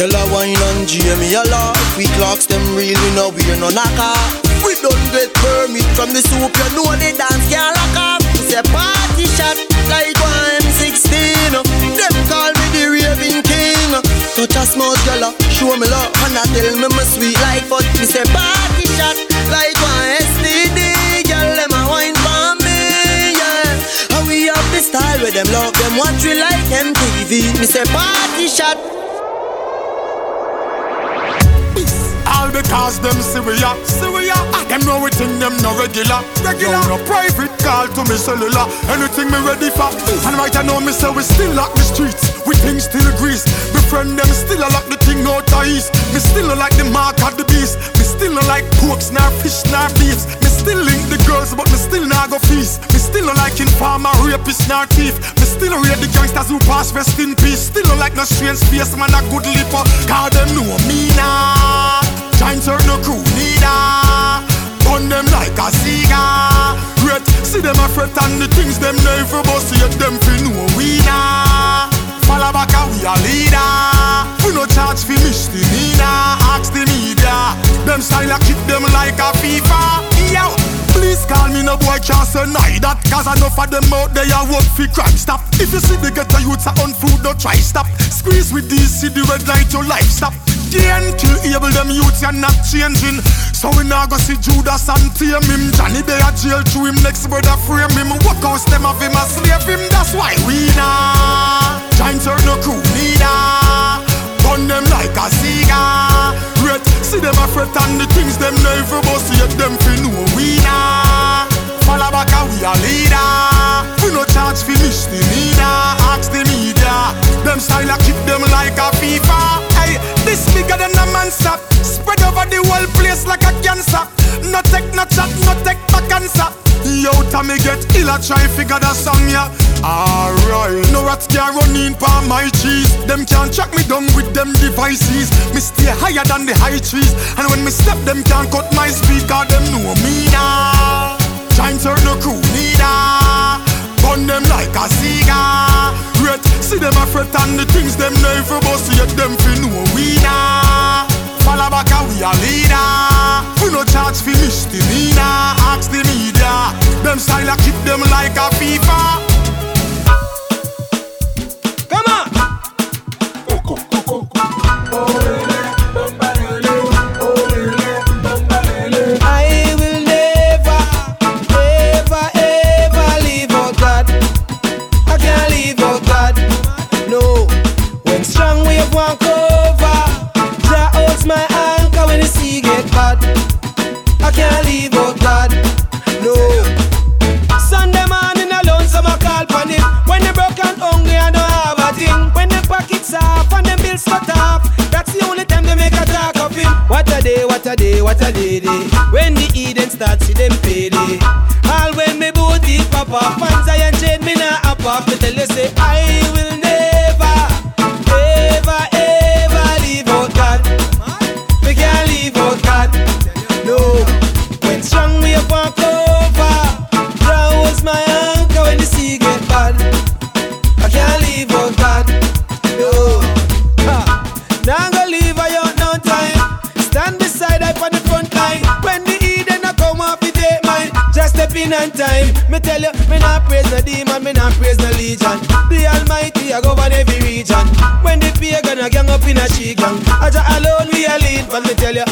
Tell her wine on Jamie a lot We clocks them real, we know we're no knocker We don't get permit from the soup. You know the dance can't lock off It's a party shot like one M16 Them call me the raving king. Touch a small girl, show me love And I tell me my sweet like foot Me say party shot like one STD Girl, them a wine for me, yeah. How we have the style where them love them watch we like MTV Me say party shot. All because them Syria, Syria. Ah, them know it in them no regular, regular. No, no private call to me cellular. Anything me ready for. And right I know me say we still lock the streets. We things still grease. Me friend them still a lock the thing out of east. Me still no like the mark of the beast. Me still no like porks, nor fish, nor beefs. Me still link the girls, but me still not go feast. Me still no like informer, rapist, nor thief. Me still rate the gangsters who pass rest in peace. Still no like no strange face, man a good lipper. Cause them know me now. Giants are no crew neither. Burn them like a cigar. Red, see them a fret and the things them never bust yet them fi know we nah. Follow back and we a leader. We no charge fi misdemeanor. Ask the media. Them style a kick them like a FIFA. Yo. Please call me no boy can't say neither. Cause enough of them out there a work fi crime stop. If you see the ghetto youths are on food don't try stop. Squeeze with see the red light your life stop. Can't kill able them youths are not changing. So we now go see Judas and tame him. Johnny they a jail to him next brother frame him. Walk out them of him a slave him? That's why we nah. Giants are no crew neither Burn them like a cigar Red, see them a fret and the things them never bust Yet them fi know we nah. Follow back and we a leader. We no charge fi misdemeanor Ask the media. Them style a keep them like a FIFA This bigger than a man stop Spread over the whole place like a cancer. No take no chat, no take back answer Yo, time me get ill, I try figure that song, yeah. Alright, no rats can run in pa my cheese. Them can't track me down with them devices. Me stay higher than the high trees. And when me step, them can't cut my speed Cause them know me now Giants are no crew neither Burn them like a cigar. Red, see them a fret and the things them never bust Yet them fi know we nah. Follow back and we a leader. We no charge fi misdemeanor. Ask the media. Them style a keep them like a FIFA Can't leave out God. No. Sunday morning alone, some I call for him. When they broke and hungry, I don't have a thing. When the pockets off and them bills cut off, that's the only time they make a talk of him. What a day, what a day, what a lady. When the Eden starts, see them pay day. All when me booty pop off, pants I and chain me now up off. Me tell you been on time. Me tell you, me not praise no demon, me not praise no legion. The Almighty I govern every region. When the pagan a gang up in a she gang, I just alone we are lead, but me tell you.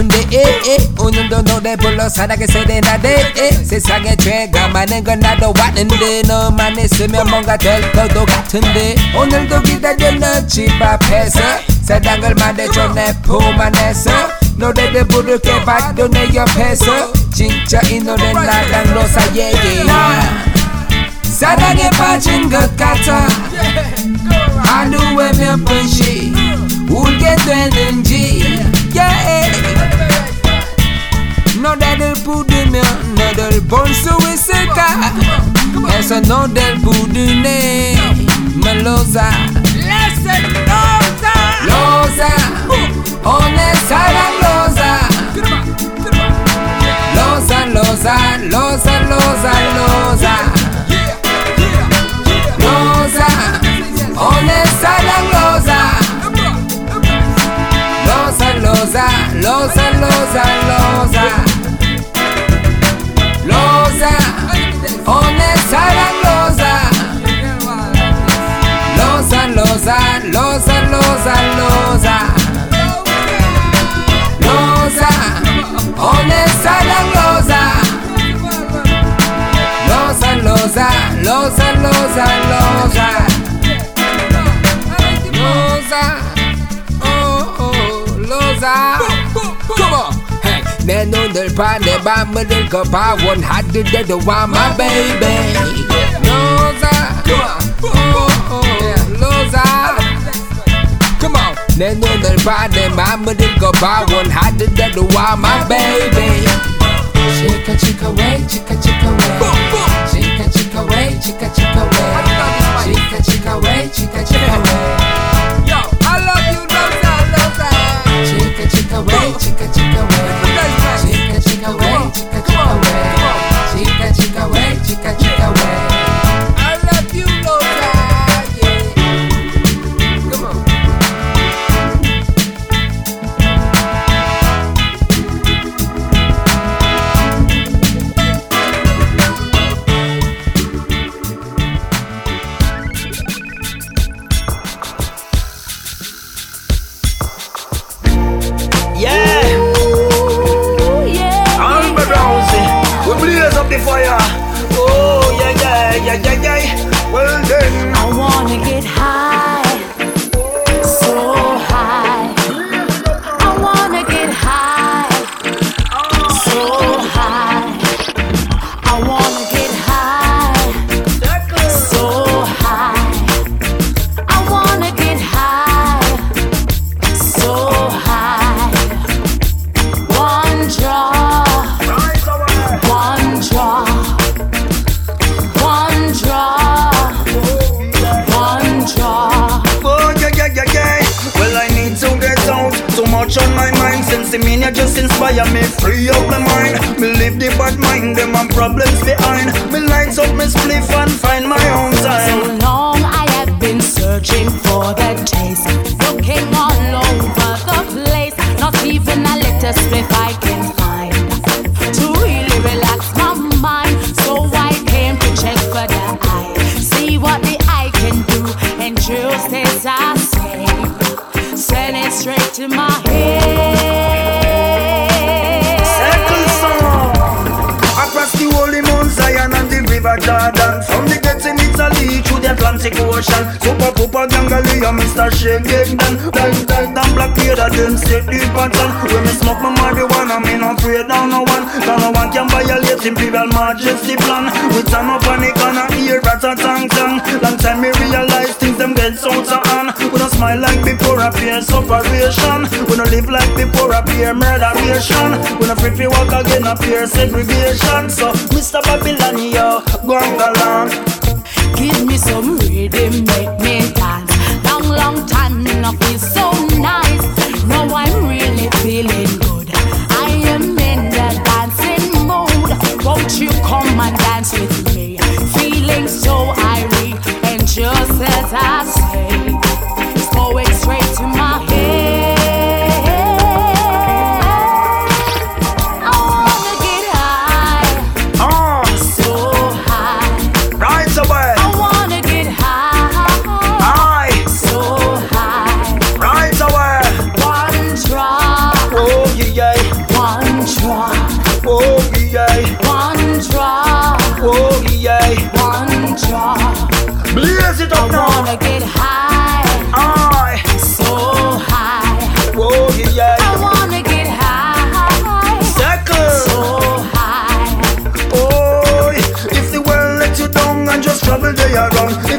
싶은데 에, 에, 오늘도 노래 불러 사랑의 세레나데 에, 세상에 죄가 많은 건 나도 왔는데 너만 있으면 뭔가 될 것도 같은데. 오늘도 기다려 너집 앞에서 세상을 말해줘 내 품 안에서. 노래를 부를게 바로 내 옆에서. 진짜 이 노래 나랑 로사 얘기 사랑에 빠진 것 같아. 하루에 몇 번씩 울게 되는지. yeah. Nodel budu mea, nodel bonsu iseka Esa nodel budu ne, meloza Lese loza Loza, one sara loza Loza, loza, loza, loza, loza Loza, one sara loza Loza, loza, loza, loza, loza losa, losa, losa Losa Onesta la losa Losa, losa, losa, losa, losa Losa Oh, oh, losa Come on Hey, neno del pane, bamba del capa One hot the dead one my baby. Losa Oh, oh, oh losa Come on Neno del pane, bamba del capa One hot the dead one my baby. Chica, chica, way, chica, chica, way. Chica, chica, way, chica, chica, way. Chica, chica, way, chica, chica, way. Yo, I love you, Losa, Losa Chica, chica, way, chica, chica, way. Chica, chica, way, chica, chica, way Chica, chica, way, chica, chica, way just me. Free up my mind. Me leave the bad mind, them and problems behind. Me lights up my spliff and find my own So time. long I have been searching for that taste, looking all over the place. Not even a little spliff I can find to really relax my mind. So I came to check for the eye, see what the eye can do, and choose as I say, send it straight to my head. The Atlantic Ocean. Super Papa Gangalia, Mr. Shake Gang Dan. Dan Dan Dan Black Peter, them set the pattern. When me smoke my marijuana, me no pray down no one. Cause no one can violate Imperial Majesty plan. We turn up on the corner, ear rat a tang tang. Long time me realize things them get so to hand. We don't smile like before appear separation. We don't live like before appear murderation. We don't free walk again appear segregation. So Mr. Babylon, yo, go on along. Give me some rhythm, make me dance. Long, long time, not feel so nice. Now I'm really feeling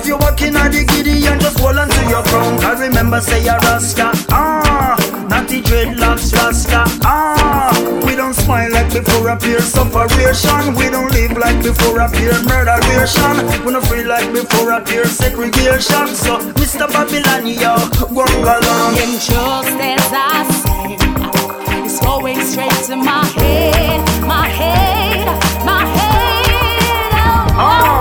If you're walking at the giddy and just hold on to your crown. I remember say a Rasta, ah, not the dreadlocks Rasta, ah. We don't smile like before a peer separation. We don't live like before a peer murderation. We don't free like before a peer segregation. So, Mr. Babylon, yo, go along. And just as I said, it's going straight to my head, my head, my head. Oh, I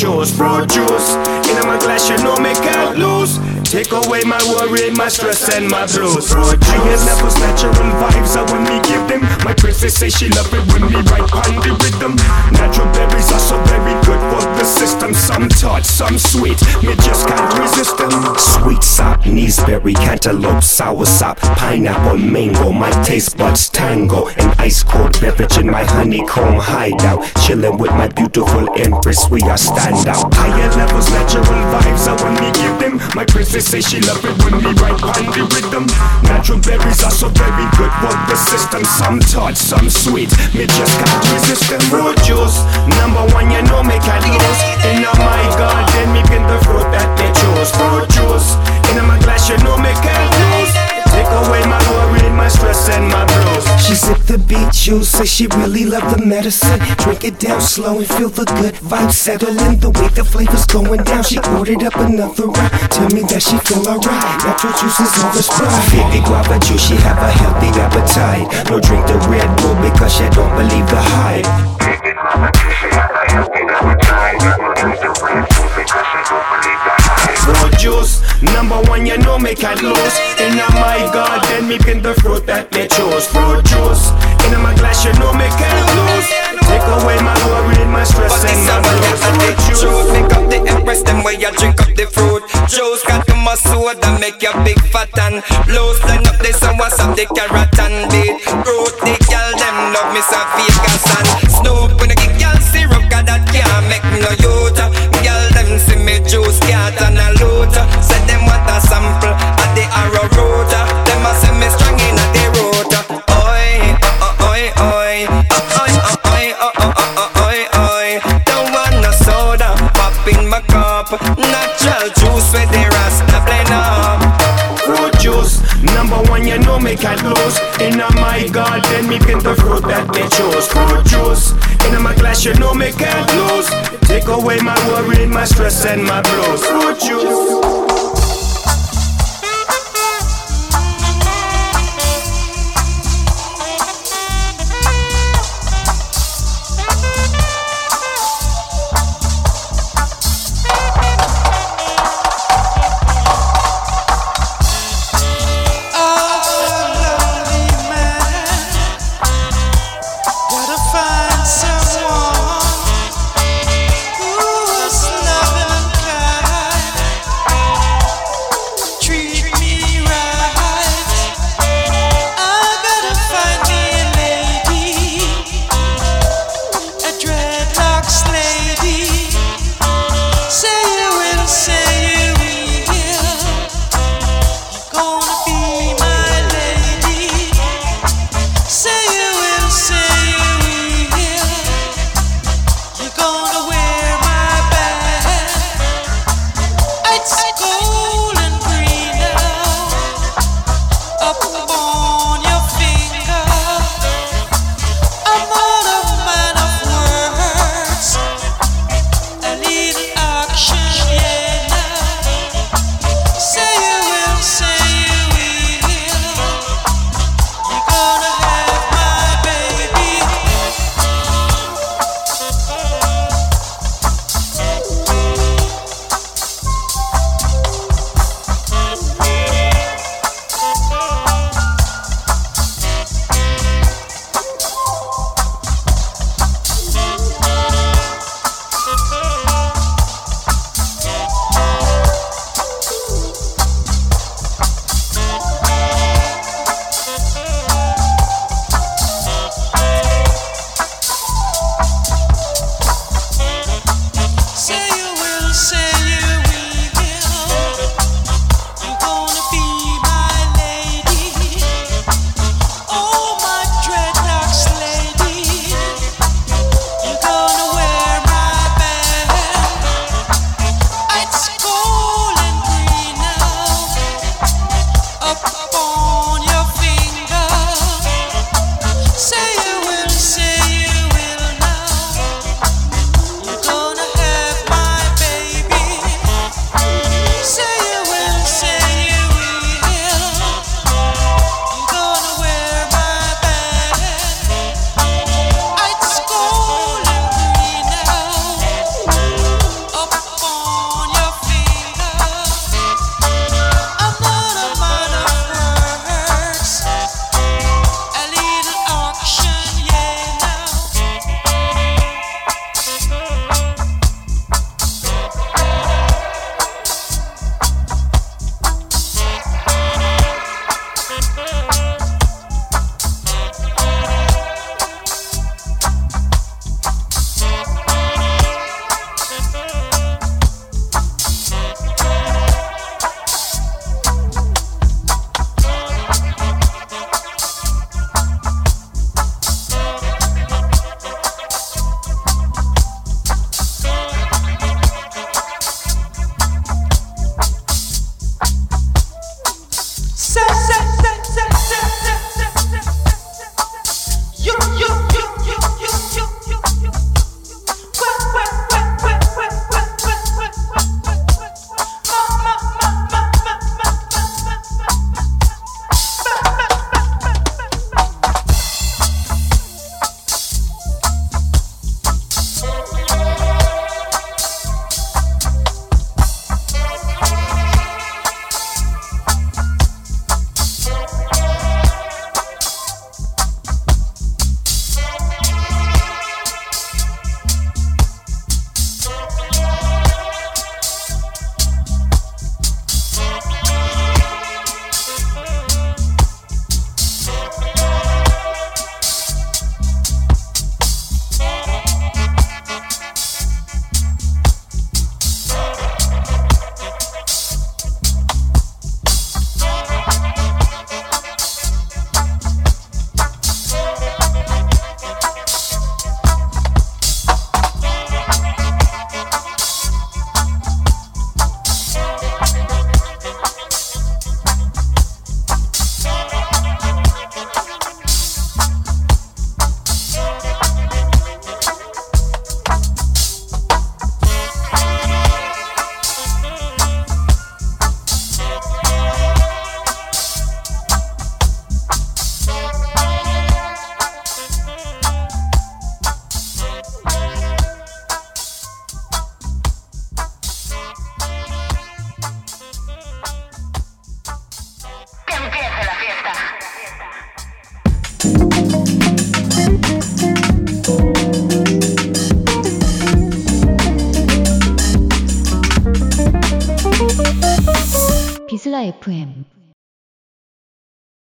choose. Fruit juice. In a my glass you know me can't lose. Take away my worry, my stress and my blues. Higher levels, natural vibes I when me give them. My princess say she love it when me right on the rhythm. Natural berries are so very good for the system. Some tart, some sweet. Me just can't resist them. Sweet sop, berry, cantaloupe, sour sop, pineapple, mango. My taste buds tango. An ice cold beverage in my honeycomb hideout. Chilling with my beautiful empress, we are stand out. Higher levels, natural vibes I me give them. My princess say she love it when we right on the rhythm. Natural berries are so very good for the system. Some tart, some sweet. Me just can't resist them. Fruit juice, number one, you know me can't lose. In my garden, me pin the fruit that they choose. Fruit juice, in my glass, you know me can't lose. Take away my worry, my stress and my blues. She sipped the beach juice, say she really love the medicine. Drink it down slow and feel the good vibes settling. The way the flavor's going down, she ordered up another round. Tell me that she feel alright. Natural juice is all the sprite. Baby guava juice, she have a healthy appetite. No drink the Red Bull because she don't believe the hype. Baby guava juice, she have a healthy appetite. No drink the Red Bull juice, number one, you know me can't lose. In my garden, me pin the fruit that me choose. Fruit juice, in my glass, you know me can't lose. Take away my worry, my stress, and my blues. Fruit juice. Make up the empress, them way you drink up the fruit juice. Got to my soda, make you big fat and loose. Line up the sun, what's up the carrot and beet fruit. The girl them love me so Vegas and Snoop. When I get girl syrup, cause that can't make me no youth. Girl see me juice cat and a looter. Said them want a sample at the arrow router. Them a send me strong in at the router. Oi, oi, oi, oi, oi, oi, oi, oi, Don't want no soda, pop in my cup. Natural juice with the rasta blend up. Fruit juice, number one, you know me can't lose. In my garden, me pick the fruit that they choose. Fruit juice, in my glass, you know me can't lose. Take away my worry, my stress, and my blues. Fruit juice.